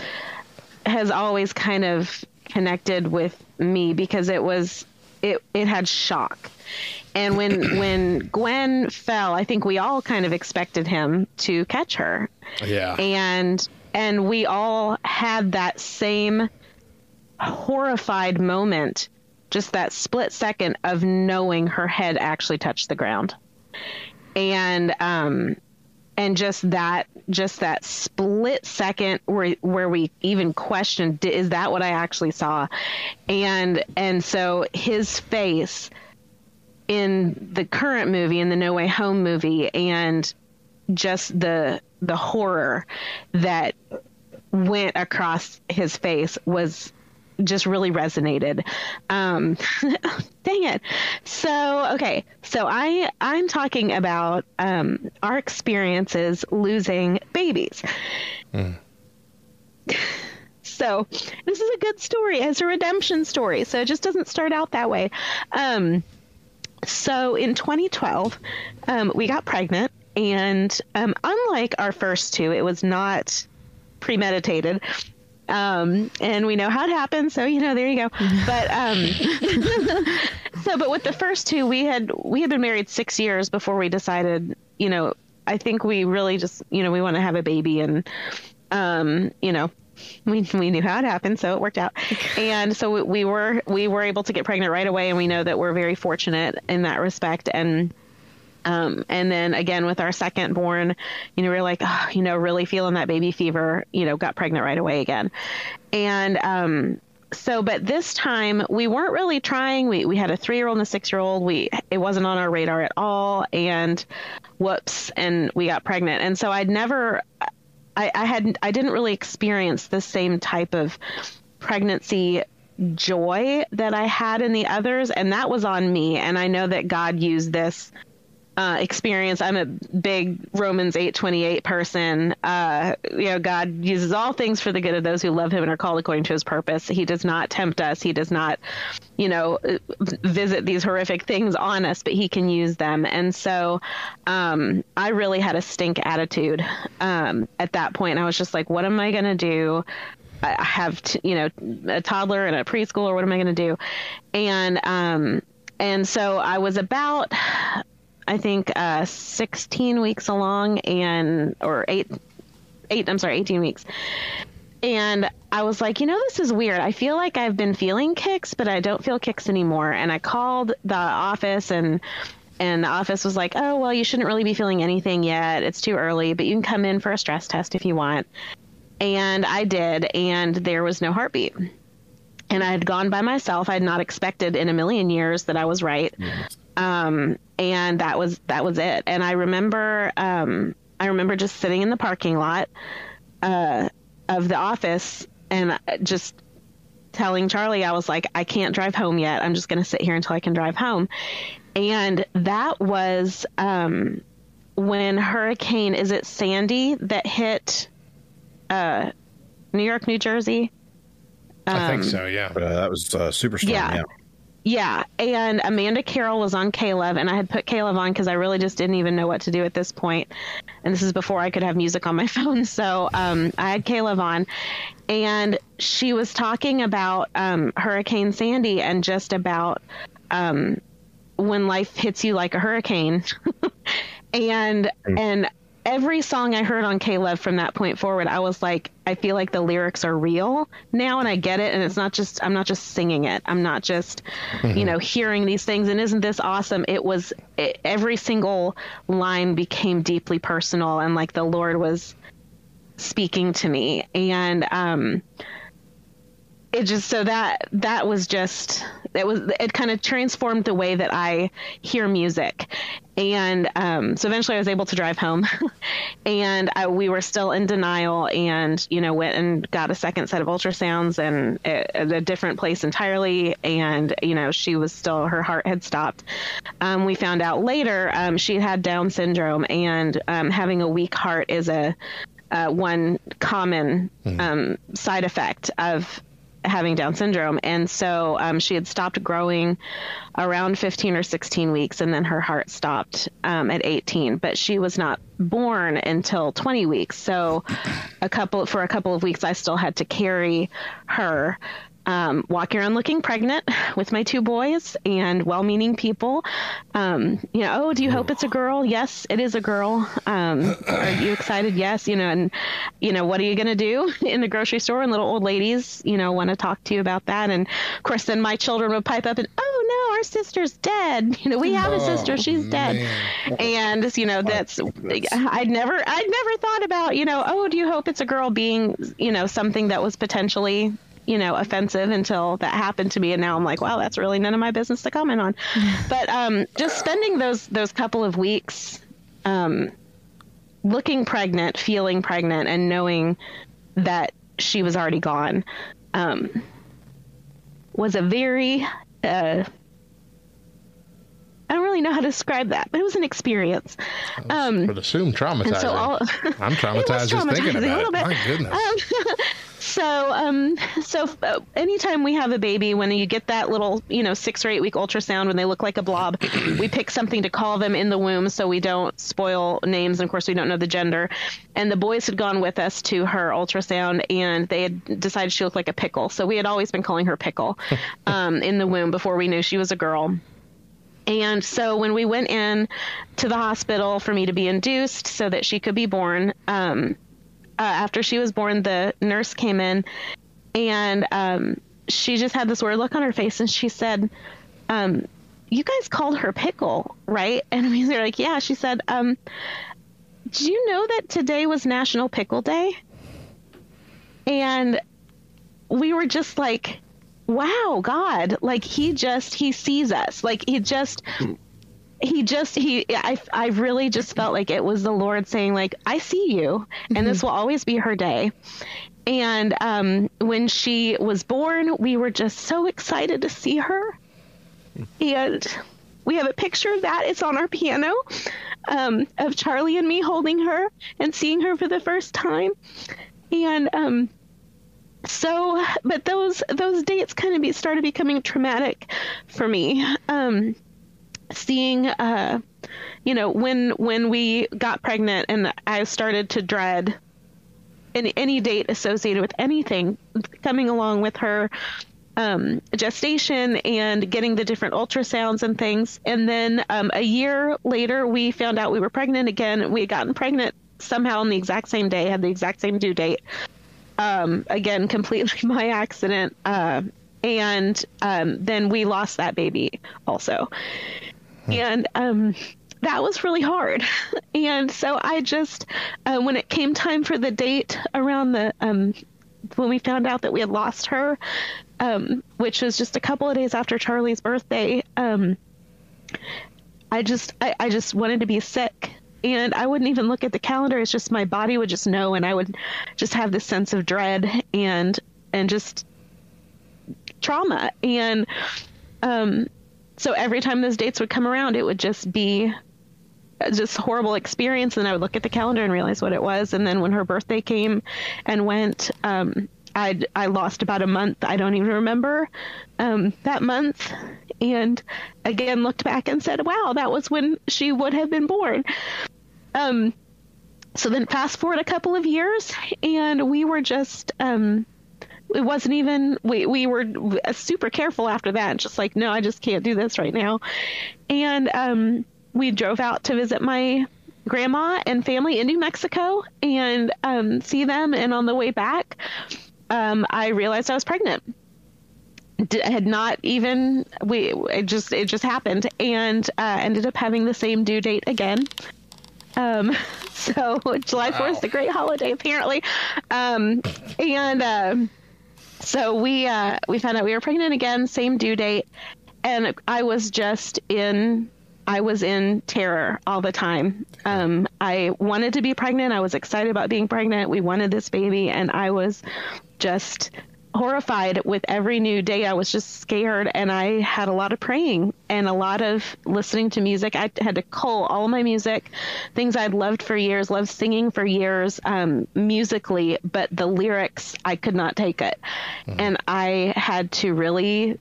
has always kind of connected with me because it was it it had shock. And when when Gwen fell, I think we all kind of expected him to catch her. Yeah. And and we all had that same horrified moment, just that split second of knowing her head actually touched the ground. And um and just that just that split second where where we even questioned is that what I actually saw and and so his face in the current movie in the No Way Home movie and just the the horror that went across his face was just really resonated. Um, dang it. So, okay. So I, I'm talking about, um, our experiences losing babies. Mm. So this is a good story. It's a redemption story. So it just doesn't start out that way. Um, so in 2012, um, we got pregnant, and um, unlike our first two, it was not premeditated. Um, and we know how it happened, so you know, there you go. But um, so, but with the first two, we had we had been married six years before we decided. You know, I think we really just you know we want to have a baby, and um, you know, we we knew how it happened, so it worked out. And so we, we were we were able to get pregnant right away, and we know that we're very fortunate in that respect. And um, and then again with our second born, you know, we are like, oh, you know, really feeling that baby fever. You know, got pregnant right away again, and um, so but this time we weren't really trying. We we had a three year old and a six year old. We it wasn't on our radar at all, and whoops, and we got pregnant. And so I'd never. I, I hadn't I didn't really experience the same type of pregnancy joy that I had in the others, and that was on me. And I know that God used this uh, experience. I'm a big Romans 8:28 person. Uh, you know, God uses all things for the good of those who love Him and are called according to His purpose. He does not tempt us. He does not, you know, visit these horrific things on us, but He can use them. And so, um, I really had a stink attitude um, at that point. I was just like, "What am I going to do?" I have, t- you know, a toddler and a preschooler. What am I going to do? And um, and so I was about I think uh, 16 weeks along and or eight eight I'm sorry 18 weeks and I was like, you know, this is weird. I feel like I've been feeling kicks, but I don't feel kicks anymore. And I called the office and and the office was like, "Oh, well, you shouldn't really be feeling anything yet. It's too early, but you can come in for a stress test if you want." And I did, and there was no heartbeat. And I had gone by myself. I had not expected in a million years that I was right. Um, and that was that was it. And I remember um, I remember just sitting in the parking lot uh, of the office and just telling Charlie I was like I can't drive home yet. I'm just going to sit here until I can drive home. And that was um, when Hurricane is it Sandy that hit uh, New York, New Jersey. I think Um, so. Yeah, uh, that was uh, Superstorm. Yeah. Yeah. Yeah, and Amanda Carroll was on K-LOVE, and I had put K-LOVE on because I really just didn't even know what to do at this point. And this is before I could have music on my phone, so um, I had K-LOVE on, and she was talking about um, Hurricane Sandy and just about um, when life hits you like a hurricane, and and every song I heard on K-LOVE from that point forward, I was like, I feel like the lyrics are real now, and I get it, and it's not just I'm not just singing it. I'm not just, you know, hearing these things. And isn't this awesome? It was it, every single line became deeply personal, and like the Lord was speaking to me, and um, it just so that that was just it was it kind of transformed the way that I hear music, and um, so eventually I was able to drive home, and I, we were still in denial, and you know went and got a second set of ultrasounds and at at a different place entirely, and you know she was still her heart had stopped. Um, we found out later um, she had Down syndrome, and um, having a weak heart is a uh, one common um, side effect of having Down syndrome. And so um, she had stopped growing around 15 or 16 weeks, and then her heart stopped um, at 18. But she was not born until 20 weeks. So a couple for a couple of weeks, I still had to carry her. Um, walking around looking pregnant with my two boys and well-meaning people. Um, you know, oh, do you hope it's a girl? Yes, it is a girl. Um, are you excited? Yes. You know, and you know, what are you going to do in the grocery store? And little old ladies, you know, want to talk to you about that. And of course, then my children would pipe up and, oh no, our sister's dead. You know, we have a sister. She's dead. And you know, that's I'd never, I'd never thought about, you know, oh, do you hope it's a girl being, you know, something that was potentially you know offensive until that happened to me and now i'm like wow that's really none of my business to comment on but um just spending those those couple of weeks um looking pregnant feeling pregnant and knowing that she was already gone um was a very uh I don't really know how to describe that, but it was an experience. Um, would assume traumatizing. so all- I'm traumatized was just thinking traumatizing a about little it. bit. My goodness. Um, so, um, so uh, anytime we have a baby, when you get that little, you know, six or eight week ultrasound when they look like a blob, we pick something to call them in the womb so we don't spoil names. And of course, we don't know the gender. And the boys had gone with us to her ultrasound, and they had decided she looked like a pickle. So we had always been calling her pickle um, in the womb before we knew she was a girl. And so when we went in to the hospital for me to be induced so that she could be born, um, uh, after she was born, the nurse came in and um, she just had this weird look on her face and she said, um, You guys called her Pickle, right? And we were like, Yeah. She said, um, Do you know that today was National Pickle Day? And we were just like, wow god like he just he sees us like he just he just he I I really just felt like it was the Lord saying like I see you and this will always be her day. And um, when she was born, we were just so excited to see her. And we have a picture of that. It's on our piano um, of Charlie and me holding her and seeing her for the first time. And um, so, but those those dates kind of be, started becoming traumatic for me. Um, seeing, uh, you know, when when we got pregnant and I started to dread any any date associated with anything coming along with her um, gestation and getting the different ultrasounds and things. And then um, a year later, we found out we were pregnant again. We had gotten pregnant somehow on the exact same day, had the exact same due date. Um, again, completely my accident. Uh, and um, then we lost that baby also. And um, that was really hard. And so I just, uh, when it came time for the date around the, um, when we found out that we had lost her, um, which was just a couple of days after Charlie's birthday, um, I just, I, I just wanted to be sick. And I wouldn't even look at the calendar. It's just my body would just know, and I would just have this sense of dread and and just trauma. And um, so every time those dates would come around, it would just be just horrible experience. And I would look at the calendar and realize what it was. And then when her birthday came and went, um, I I lost about a month. I don't even remember um, that month. And again, looked back and said, "Wow, that was when she would have been born." Um, so then fast forward a couple of years, and we were just um, it wasn't even we we were super careful after that just like no i just can't do this right now. And um, we drove out to visit my grandma and family in new mexico and um, see them. And on the way back um, i realized i was pregnant. D- had not even we it just it just happened and uh, ended up having the same due date again. Um, so July 4th, is a great holiday, apparently. Um, and, um, so we uh, we found out we were pregnant again, same due date, and I was just in I was in terror all the time. Um, I wanted to be pregnant. I was excited about being pregnant. We wanted this baby, and I was just horrified with every new day. I was just scared, and I had a lot of praying and a lot of listening to music. I had to cull all of my music, things I'd loved for years, loved singing for years, um, musically, but the lyrics, I could not take it. And I had to really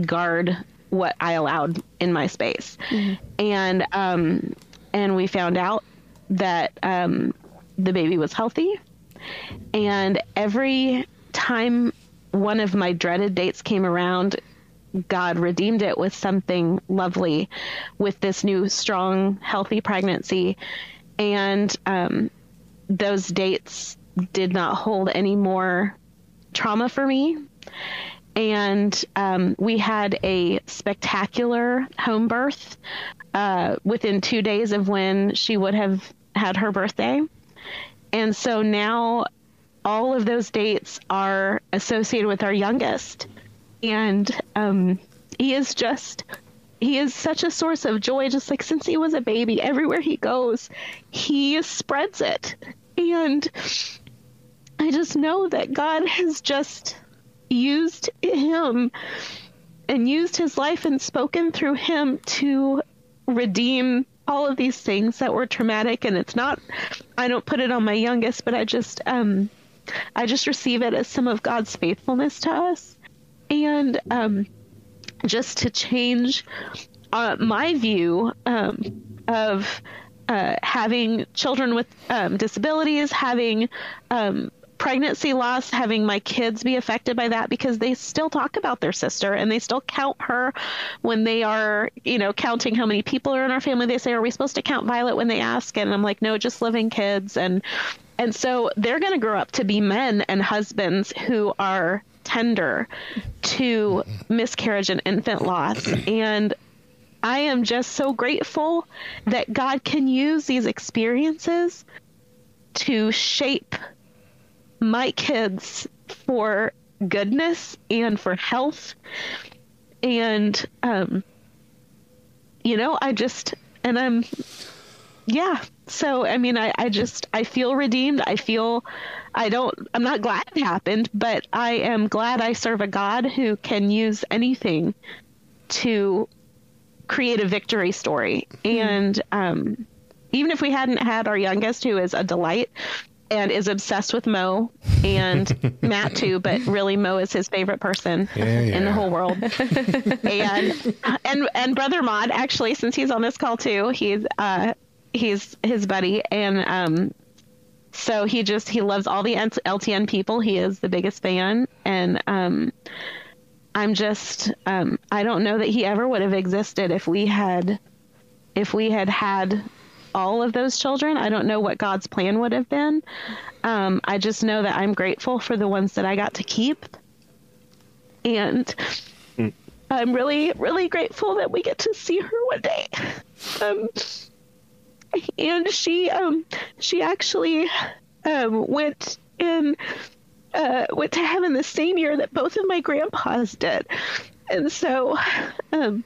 guard what I allowed in my space. And, um, and we found out that, um, the baby was healthy. And every time one of my dreaded dates came around, God redeemed it with something lovely, with this new, strong, healthy pregnancy. And um, those dates did not hold any more trauma for me. And um, we had a spectacular home birth uh, within two days of when she would have had her birthday. And so now all of those dates are associated with our youngest. And um, he is just, he is such a source of joy, just like since he was a baby, everywhere he goes, he spreads it. And I just know that God has just used him and used his life and spoken through him to redeem all of these things that were traumatic and it's not I don't put it on my youngest but I just um I just receive it as some of God's faithfulness to us and um just to change uh, my view um, of uh, having children with um, disabilities, having um, pregnancy loss, having my kids be affected by that because they still talk about their sister and they still count her when they are, you know, counting how many people are in our family. They say, "Are we supposed to count Violet?" When they ask, and I'm like, "No, just living kids." And and so they're going to grow up to be men and husbands who are tender to miscarriage and infant loss and I am just so grateful that God can use these experiences to shape my kids for goodness and for health. And um, you know, I just, and I'm, yeah. So, I mean, I, I just, I feel redeemed. I feel, I don't, I'm not glad it happened, but I am glad I serve a God who can use anything to create a victory story. And um, even if we hadn't had our youngest, who is a delight and is obsessed with Mo and Matt too, but really Mo is his favorite person Yeah, in the whole world. and and and brother Mod actually, since he's on this call too, he's uh he's his buddy and um so he just he loves all the LTN people. He is the biggest fan and um I'm just um I don't know that he ever would have existed if we had if we had had all of those children. I don't know what God's plan would have been. Um, I just know that I'm grateful for the ones that I got to keep. And I'm really, really grateful that we get to see her one day. Um, and she, um, she actually um, went in, uh, went to heaven the same year that both of my grandpas did. And so, um,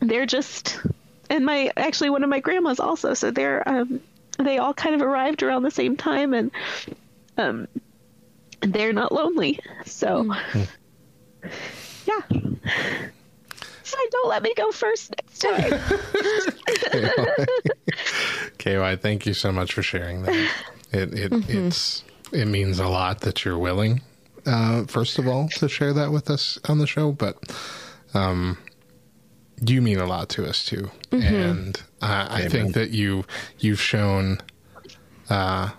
they're just and my actually one of my grandmas also. So they're um they all kind of arrived around the same time and um they're not lonely. So yeah. So don't let me go first next time KY, thank you so much for sharing that. It it Mhm. it's it means a lot that you're willing, uh, first of all, to share that with us on the show, but um, you mean a lot to us too, Mhm. and I, I think that you you've shown uh,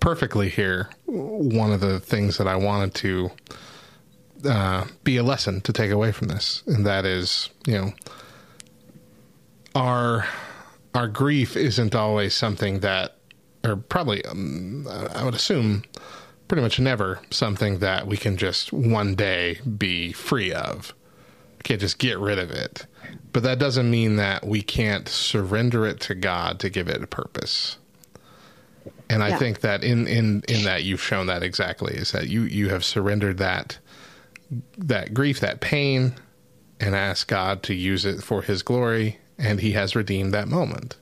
perfectly here one of the things that I wanted to uh, be a lesson to take away from this, and that is, you know, our our grief isn't always something that, or probably, um, I would assume, pretty much never something that we can just one day be free of. We can't just get rid of it. But that doesn't mean that we can't surrender it to God to give it a purpose. And I Yeah. think that in, in, in that you've shown that exactly is that you, you have surrendered that that grief, that pain, and asked God to use it for His glory, and He has redeemed that moment.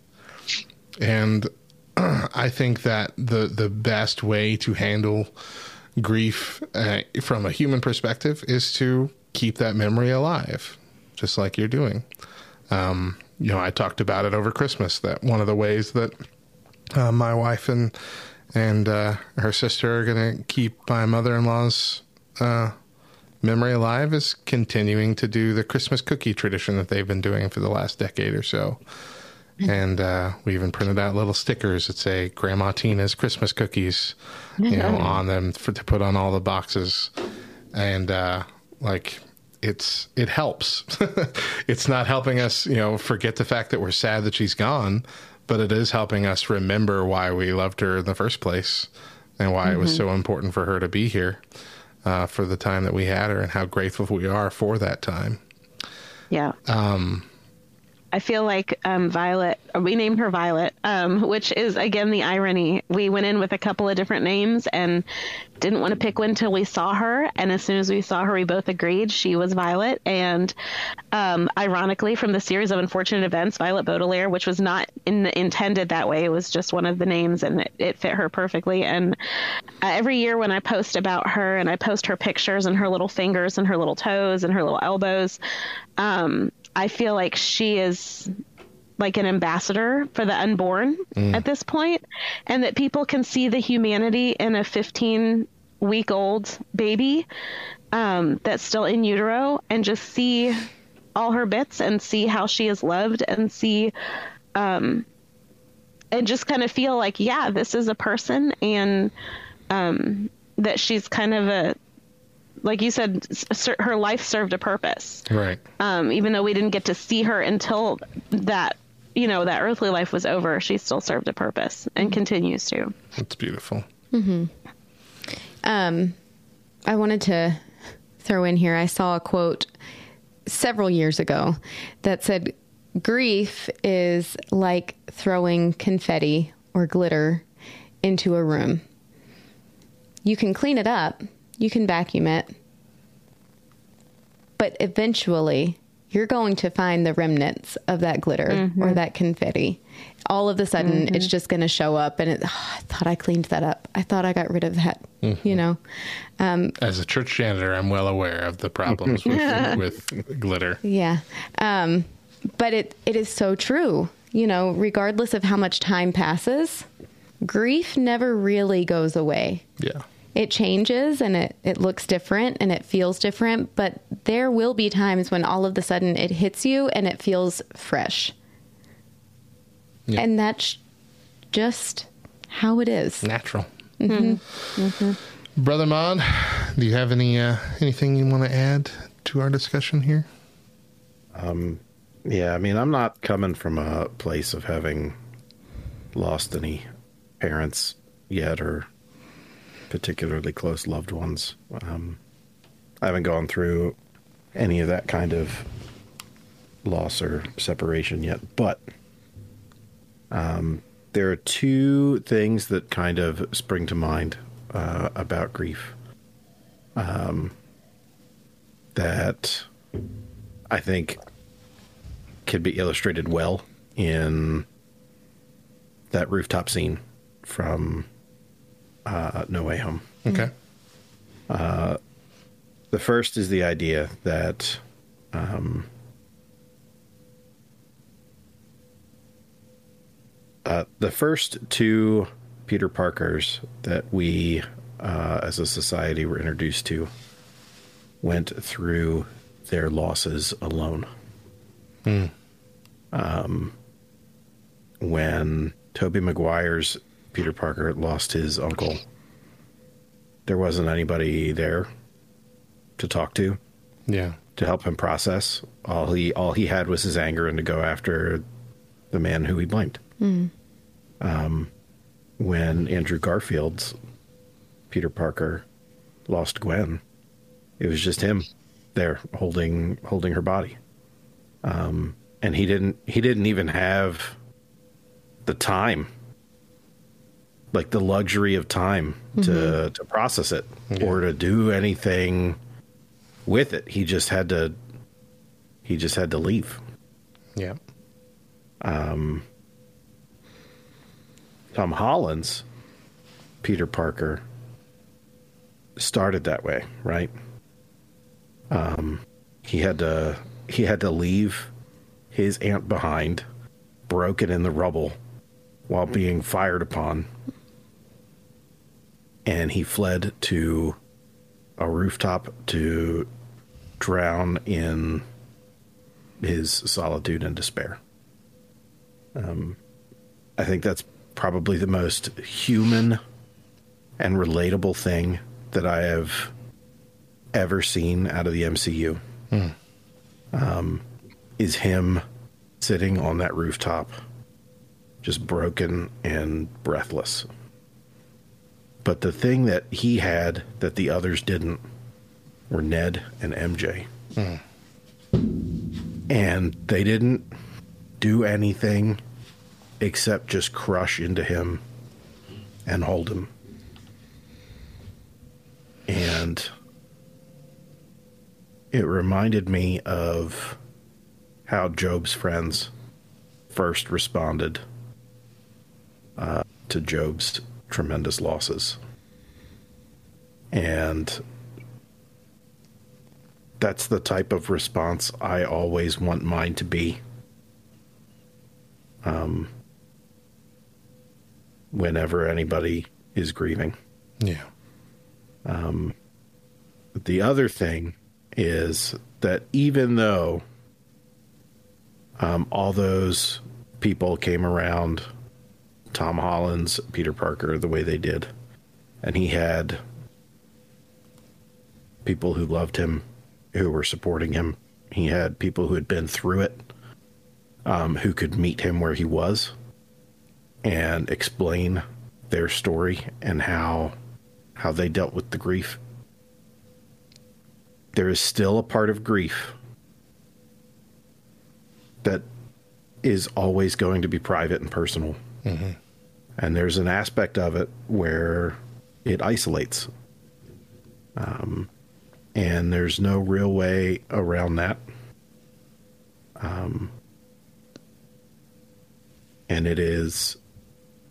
And I think that the the best way to handle grief uh, from a human perspective is to keep that memory alive, just like you're doing. Um, you know, I talked about it over Christmas. That one of the ways that uh, my wife and and uh, her sister are going to keep my mother-in-law's uh, memory alive is continuing to do the Christmas cookie tradition that they've been doing for the last decade or so. And uh, we even printed out little stickers that say Grandma Tina's Christmas cookies, you know, on them for, to put on all the boxes. And uh, like, it's it helps. it's not helping us, you know, forget the fact that we're sad that she's gone, but it is helping us remember why we loved her in the first place and why it was Mhm. so important for her to be here uh, for the time that we had her and how grateful we are for that time. yeah Um, I feel like um, Violet, we named her Violet, um, which is again the irony. We went in with a couple of different names and didn't want to pick one until we saw her. And as soon as we saw her, we both agreed she was Violet. And um, ironically, from the series of unfortunate events, Violet Baudelaire, which was not in, intended that way, it was just one of the names and it, it fit her perfectly. And uh, every year when I post about her and I post her pictures and her little fingers and her little toes and her little elbows, um, I feel like she is like an ambassador for the unborn Mm. at this point, and that people can see the humanity in a 15 week old baby um, that's still in utero and just see all her bits and see how she is loved and see um, and just kind of feel like yeah this is a person and um, that she's kind of a like you said s- s- her life served a purpose right. um, even though we didn't get to see her until that you know that earthly life was over she still served a purpose and continues to It's beautiful. hmm Um, I wanted to throw in here. I saw a quote several years ago that said, "Grief is like throwing confetti or glitter into a room. You can clean it up, you can vacuum it, but eventually you're going to find the remnants of that glitter or that confetti. All of a sudden, Mhm. it's just going to show up, and it, "Oh, I thought I cleaned that up. I thought I got rid of that. You know, um, As a church janitor, I'm well aware of the problems with, with glitter. Yeah. Um, but it, it is so true. You know, regardless of how much time passes, grief never really goes away. Yeah. It changes and it, it looks different and it feels different, but there will be times when all of a sudden it hits you and it feels fresh. And that's just how it is. Natural. hmm hmm Brother Mon, do you have any uh, anything you want to add to our discussion here? Um, yeah, I mean, I'm not coming from a place of having lost any parents yet or particularly close loved ones. Um, I haven't gone through any of that kind of loss or separation yet, but um, there are two things that kind of spring to mind uh, about grief um, that I think could be illustrated well in that rooftop scene from uh, No Way Home. Okay. Uh, the first is the idea that um, uh, the first two Peter Parkers that we, uh, as a society, were introduced to went through their losses alone. Hmm. Um, when Tobey Maguire's Peter Parker lost his uncle, there wasn't anybody there to talk to. Yeah. To help him process. All he all he had was his anger and to go after the man who he blamed. Mm. Um, when Andrew Garfield's Peter Parker lost Gwen, it was just him there holding holding her body. Um, and he didn't he didn't even have the time like the luxury of time to Mhm. to process it or to do anything with it. He just had to he just had to leave. Yeah. Um Tom Holland's Peter Parker started that way, right? Um he had to he had to leave his aunt behind, broken in the rubble while being fired upon. And he fled to a rooftop to drown in his solitude and despair. Um, I think that's probably the most human and relatable thing that I have ever seen out of the MCU. Hmm. Um, is him sitting on that rooftop, just broken and breathless. But the thing that he had that the others didn't were Ned and MJ. Hmm. And they didn't do anything except just crush into him and hold him. And it reminded me of how Job's friends first responded uh, to Job's tremendous losses. And that's the type of response I always want mine to be. Um, whenever anybody is grieving. Yeah. Um, the other thing is that even though um, all those people came around Tom Holland's Peter Parker the way they did, and he had people who loved him, who were supporting him. He had people who had been through it, um, who could meet him where he was and explain their story and how how they dealt with the grief. There is still a part of grief that is always going to be private and personal. Mm-hmm. And there's an aspect of it where it isolates. Um, and there's no real way around that. Um, and it is,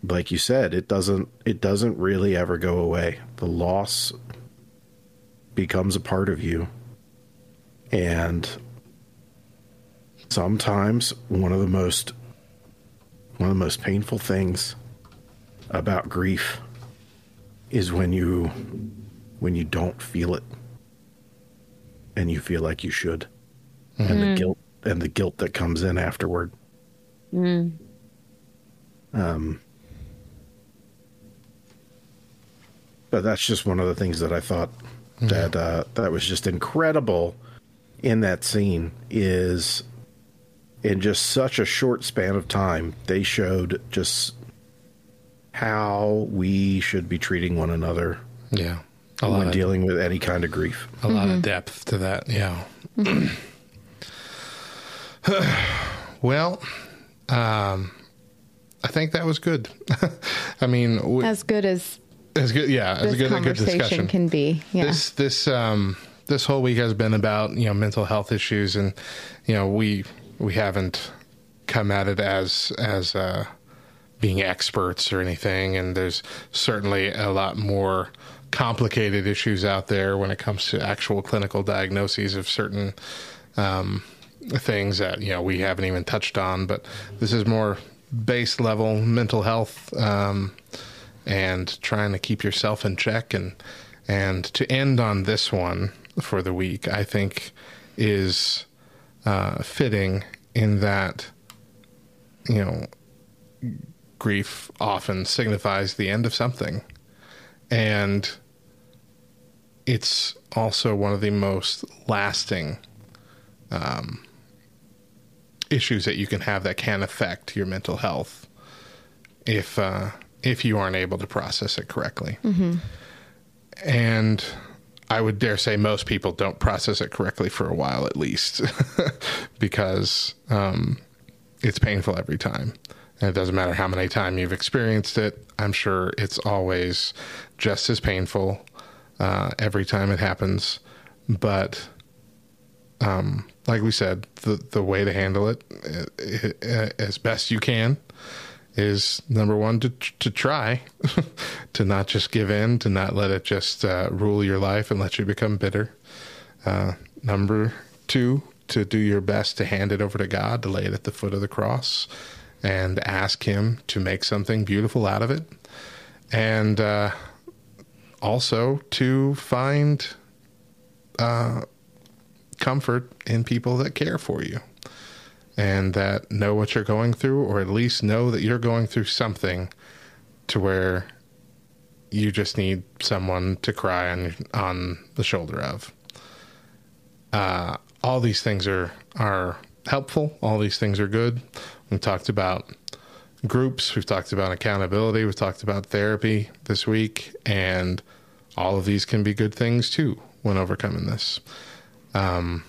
like you said, it doesn't it doesn't really ever go away. The loss becomes a part of you, and sometimes one of the most one of the most painful things about grief is when you when you don't feel it and you feel like you should and the Mhm. guilt and the guilt that comes in afterward Mm. um but that's just one of the things that I thought that uh, that was just incredible in that scene is in just such a short span of time they showed just how we should be treating one another Yeah. A lot when of- dealing with any kind of grief A lot Mm-hmm. of depth to that, yeah. well, um, I think that was good. I mean, we, As good as as good, yeah, as this good, a good conversation discussion. can be. Yeah. This this um this whole week has been about you know mental health issues, and you know we we haven't come at it as as uh, being experts or anything, and there's certainly a lot more complicated issues out there when it comes to actual clinical diagnoses of certain um, things that you know we haven't even touched on. But this is more base level mental health. Um, and trying to keep yourself in check and and to end on this one for the week i think is uh, fitting in that you know grief often signifies the end of something and it's also one of the most lasting um, issues that you can have that can affect your mental health if uh, if you aren't able to process it correctly. Mm-hmm. And I would dare say most people don't process it correctly for a while at least, because um, it's painful every time. It doesn't matter how many times you've experienced it. I'm sure it's always just as painful uh, every time it happens. But um, like we said, the the way to handle it uh, uh, as best you can is number one to to try to not just give in, to not let it just uh, rule your life and let you become bitter. Uh, number two, to do your best to hand it over to God, to lay it at the foot of the cross, and ask Him to make something beautiful out of it, and uh, also to find uh, comfort in people that care for you and that know what you're going through, or at least know that you're going through something to where you just need someone to cry on on the shoulder of. Uh, all these things are are helpful. All these things are good. We talked about groups. We've talked about accountability. We've talked about therapy this week, and all of these can be good things too when overcoming this. Um,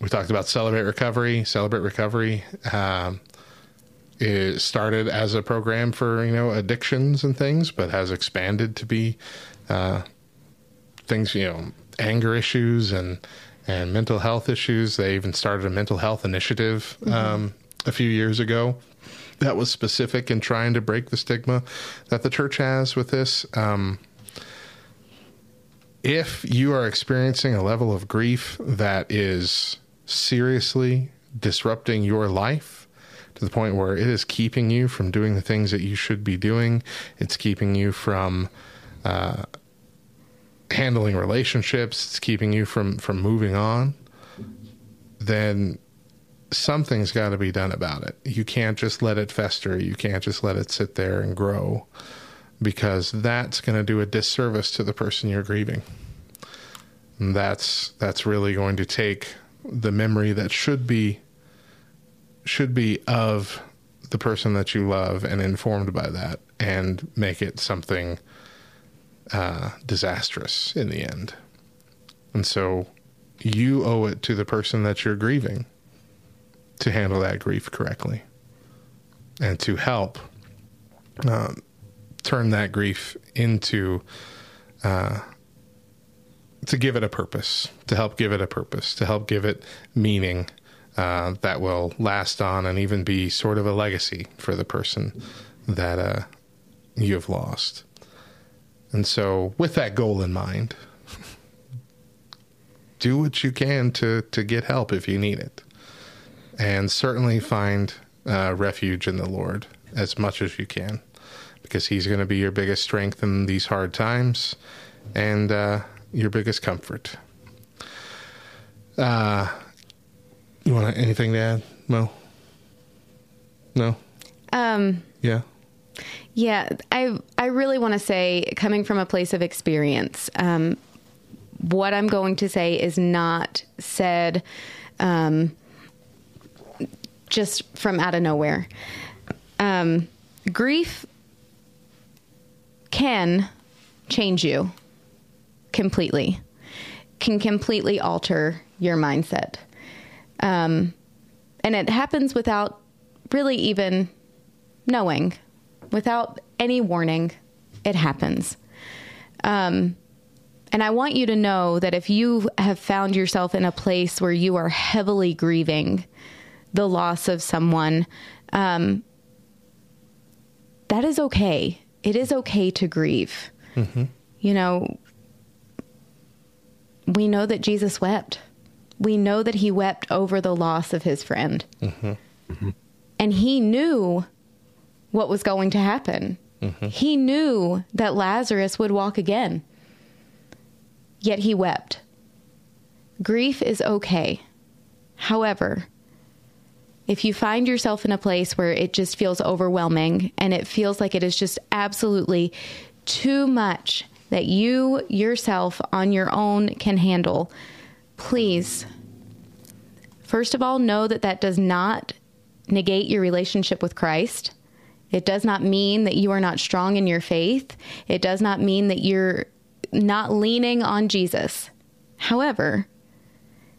we talked about celebrate recovery. Celebrate recovery um, it started as a program for you know addictions and things, but has expanded to be uh, things you know anger issues and and mental health issues. They even started a mental health initiative um, a few years ago that was specific in trying to break the stigma that the church has with this. Um, if you are experiencing a level of grief that is seriously disrupting your life to the point where it is keeping you from doing the things that you should be doing, it's keeping you from uh, handling relationships, it's keeping you from from moving on, then something's got to be done about it. You can't just let it fester. You can't just let it sit there and grow because that's going to do a disservice to the person you're grieving. And that's that's really going to take the memory that should be should be of the person that you love and informed by that and make it something uh, disastrous in the end. And so you owe it to the person that you're grieving to handle that grief correctly and to help um, turn that grief into uh, to give it a purpose to help give it a purpose to help give it meaning uh, that will last on and even be sort of a legacy for the person that uh, you have lost. And so, with that goal in mind, do what you can to, to get help if you need it. And certainly find uh, refuge in the Lord as much as you can, because He's going to be your biggest strength in these hard times and uh, your biggest comfort. Uh, you want anything to add, Mo? No? Um, Yeah? Yeah, I I really want to say, coming from a place of experience, um, what I'm going to say is not said um, just from out of nowhere. Um, grief can change you completely, can completely alter your mindset, um, and it happens without really even knowing without any warning, it happens. Um, and I want you to know that if you have found yourself in a place where you are heavily grieving the loss of someone, um, that is okay. It is okay to grieve. Mm-hmm. You know, we know that Jesus wept. We know that he wept over the loss of his friend. Mm-hmm. And he knew what was going to happen. Mm-hmm. He knew that Lazarus would walk again. Yet he wept. Grief is okay. However, if you find yourself in a place where it just feels overwhelming and it feels like it is just absolutely too much that you yourself on your own can handle, please, first of all, know that that does not negate your relationship with Christ. It does not mean that you are not strong in your faith. It does not mean that you're not leaning on Jesus. However,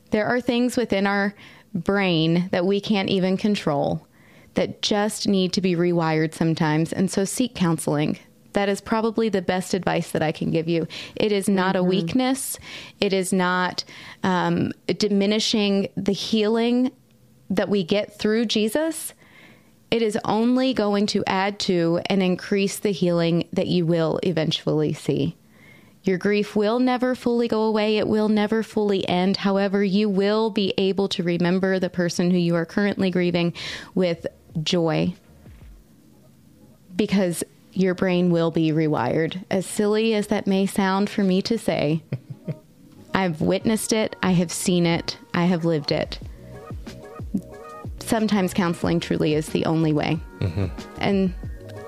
there are things within our brain that we can't even control that just need to be rewired sometimes. And so seek counseling. That is probably the best advice that I can give you. It is not a weakness, it is not um, diminishing the healing that we get through Jesus it is only going to add to and increase the healing that you will eventually see. Your grief will never fully go away. It will never fully end. However, you will be able to remember the person who you are currently grieving with joy because your brain will be rewired. As silly as that may sound for me to say, I've witnessed it, I have seen it, I have lived it sometimes counseling truly is the only way. Mm-hmm. And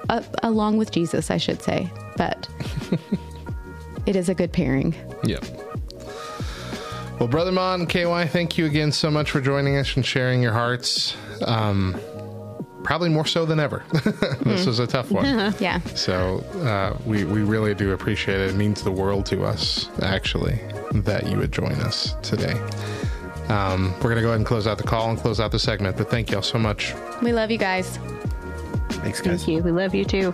uh, along with Jesus, I should say. But it is a good pairing. Yep. Well, Brother Mod, KY, thank you again so much for joining us and sharing your hearts. Um, probably more so than ever. this was a tough one. yeah. So uh, we, we really do appreciate it. It means the world to us, actually, that you would join us today. Um, we're going to go ahead and close out the call and close out the segment, but thank y'all so much. We love you guys. Thanks, guys. Thank you. We love you too.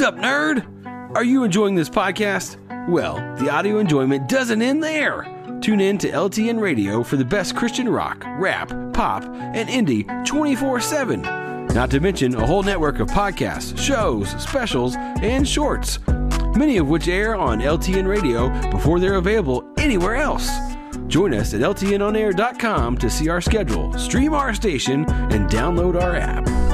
What's up, nerd? Are you enjoying this podcast? Well, the audio enjoyment doesn't end there. Tune in to LTN Radio for the best Christian rock, rap, pop, and indie 24 7. Not to mention a whole network of podcasts, shows, specials, and shorts, many of which air on LTN Radio before they're available anywhere else. Join us at LTNOnAir.com to see our schedule, stream our station, and download our app.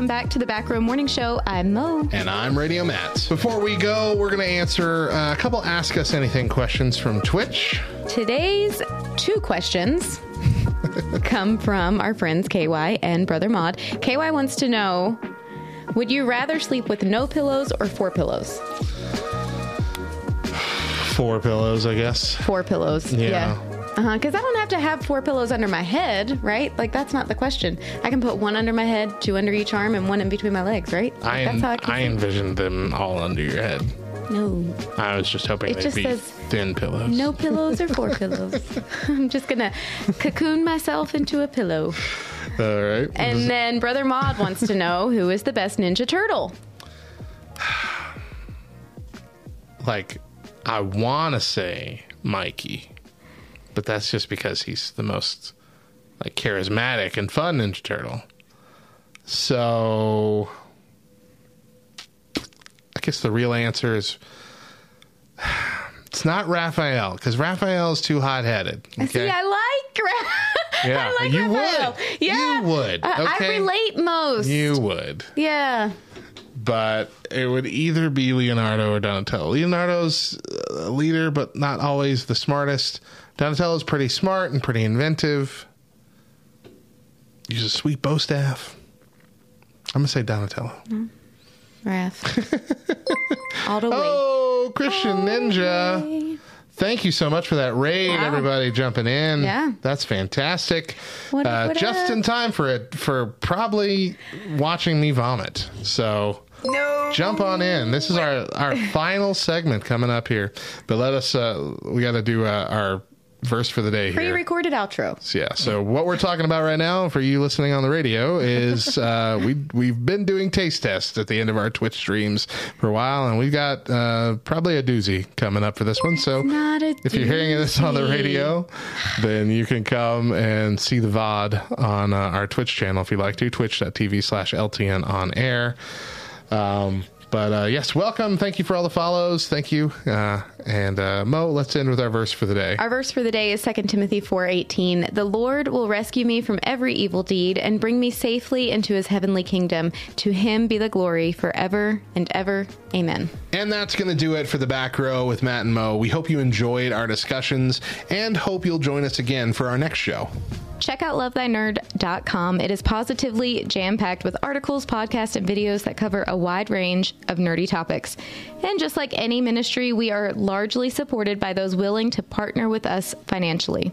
Welcome back to the Back Row Morning Show. I'm Mo. And I'm Radio Matt. Before we go, we're going to answer uh, a couple Ask Us Anything questions from Twitch. Today's two questions come from our friends KY and Brother Mod. KY wants to know Would you rather sleep with no pillows or four pillows? Four pillows, I guess. Four pillows. Yeah. Uh huh. Because I don't have to have four pillows under my head, right? Like, that's not the question. I can put one under my head, two under each arm, and one in between my legs, right? Like, I, that's how I I envisioned them all under your head. No. I was just hoping It they'd just be says thin pillows. No pillows or four pillows. I'm just going to cocoon myself into a pillow. All right. And then Brother Mod wants to know who is the best Ninja Turtle? like, I want to say Mikey, but that's just because he's the most like charismatic and fun Ninja Turtle. So, I guess the real answer is it's not Raphael because Raphael is too hot headed. See, I like Ra- Yeah, I like you Raphael. would. Yeah, You would, I- I relate most. You would. Yeah. but it would either be Leonardo or Donatello. Leonardo's a leader, but not always the smartest. Donatello's pretty smart and pretty inventive. Use a sweet bo staff. I'm gonna say Donatello. Raph. All the way. Oh, Christian Ninja. Thank you so much for that raid, Wow. everybody jumping in. Yeah. That's fantastic. What- uh, what just up? in time for it for probably watching me vomit. So jump on in. This is our our final segment coming up here. But let us uh, we got to do uh, our verse for the day here. Pre-recorded outro. So, yeah. So what we're talking about right now for you listening on the radio is uh, we we've been doing taste tests at the end of our Twitch streams for a while, and we've got uh, probably a doozy coming up for this one. So if you're hearing this on the radio, then you can come and see the VOD on uh, our Twitch channel if you'd like to, twitch.tv slash LTN on air. Um, but uh, yes, welcome. Thank you for all the follows. Thank you. Uh, and uh, Mo, let's end with our verse for the day. Our verse for the day is 2 Timothy 4:18. The Lord will rescue me from every evil deed and bring me safely into his heavenly kingdom. To him be the glory forever and ever. Amen. And that's going to do it for the back row with Matt and Mo. We hope you enjoyed our discussions and hope you'll join us again for our next show. Check out lovethynerd.com. It is positively jam packed with articles, podcasts, and videos that cover a wide range of nerdy topics. And just like any ministry, we are largely supported by those willing to partner with us financially.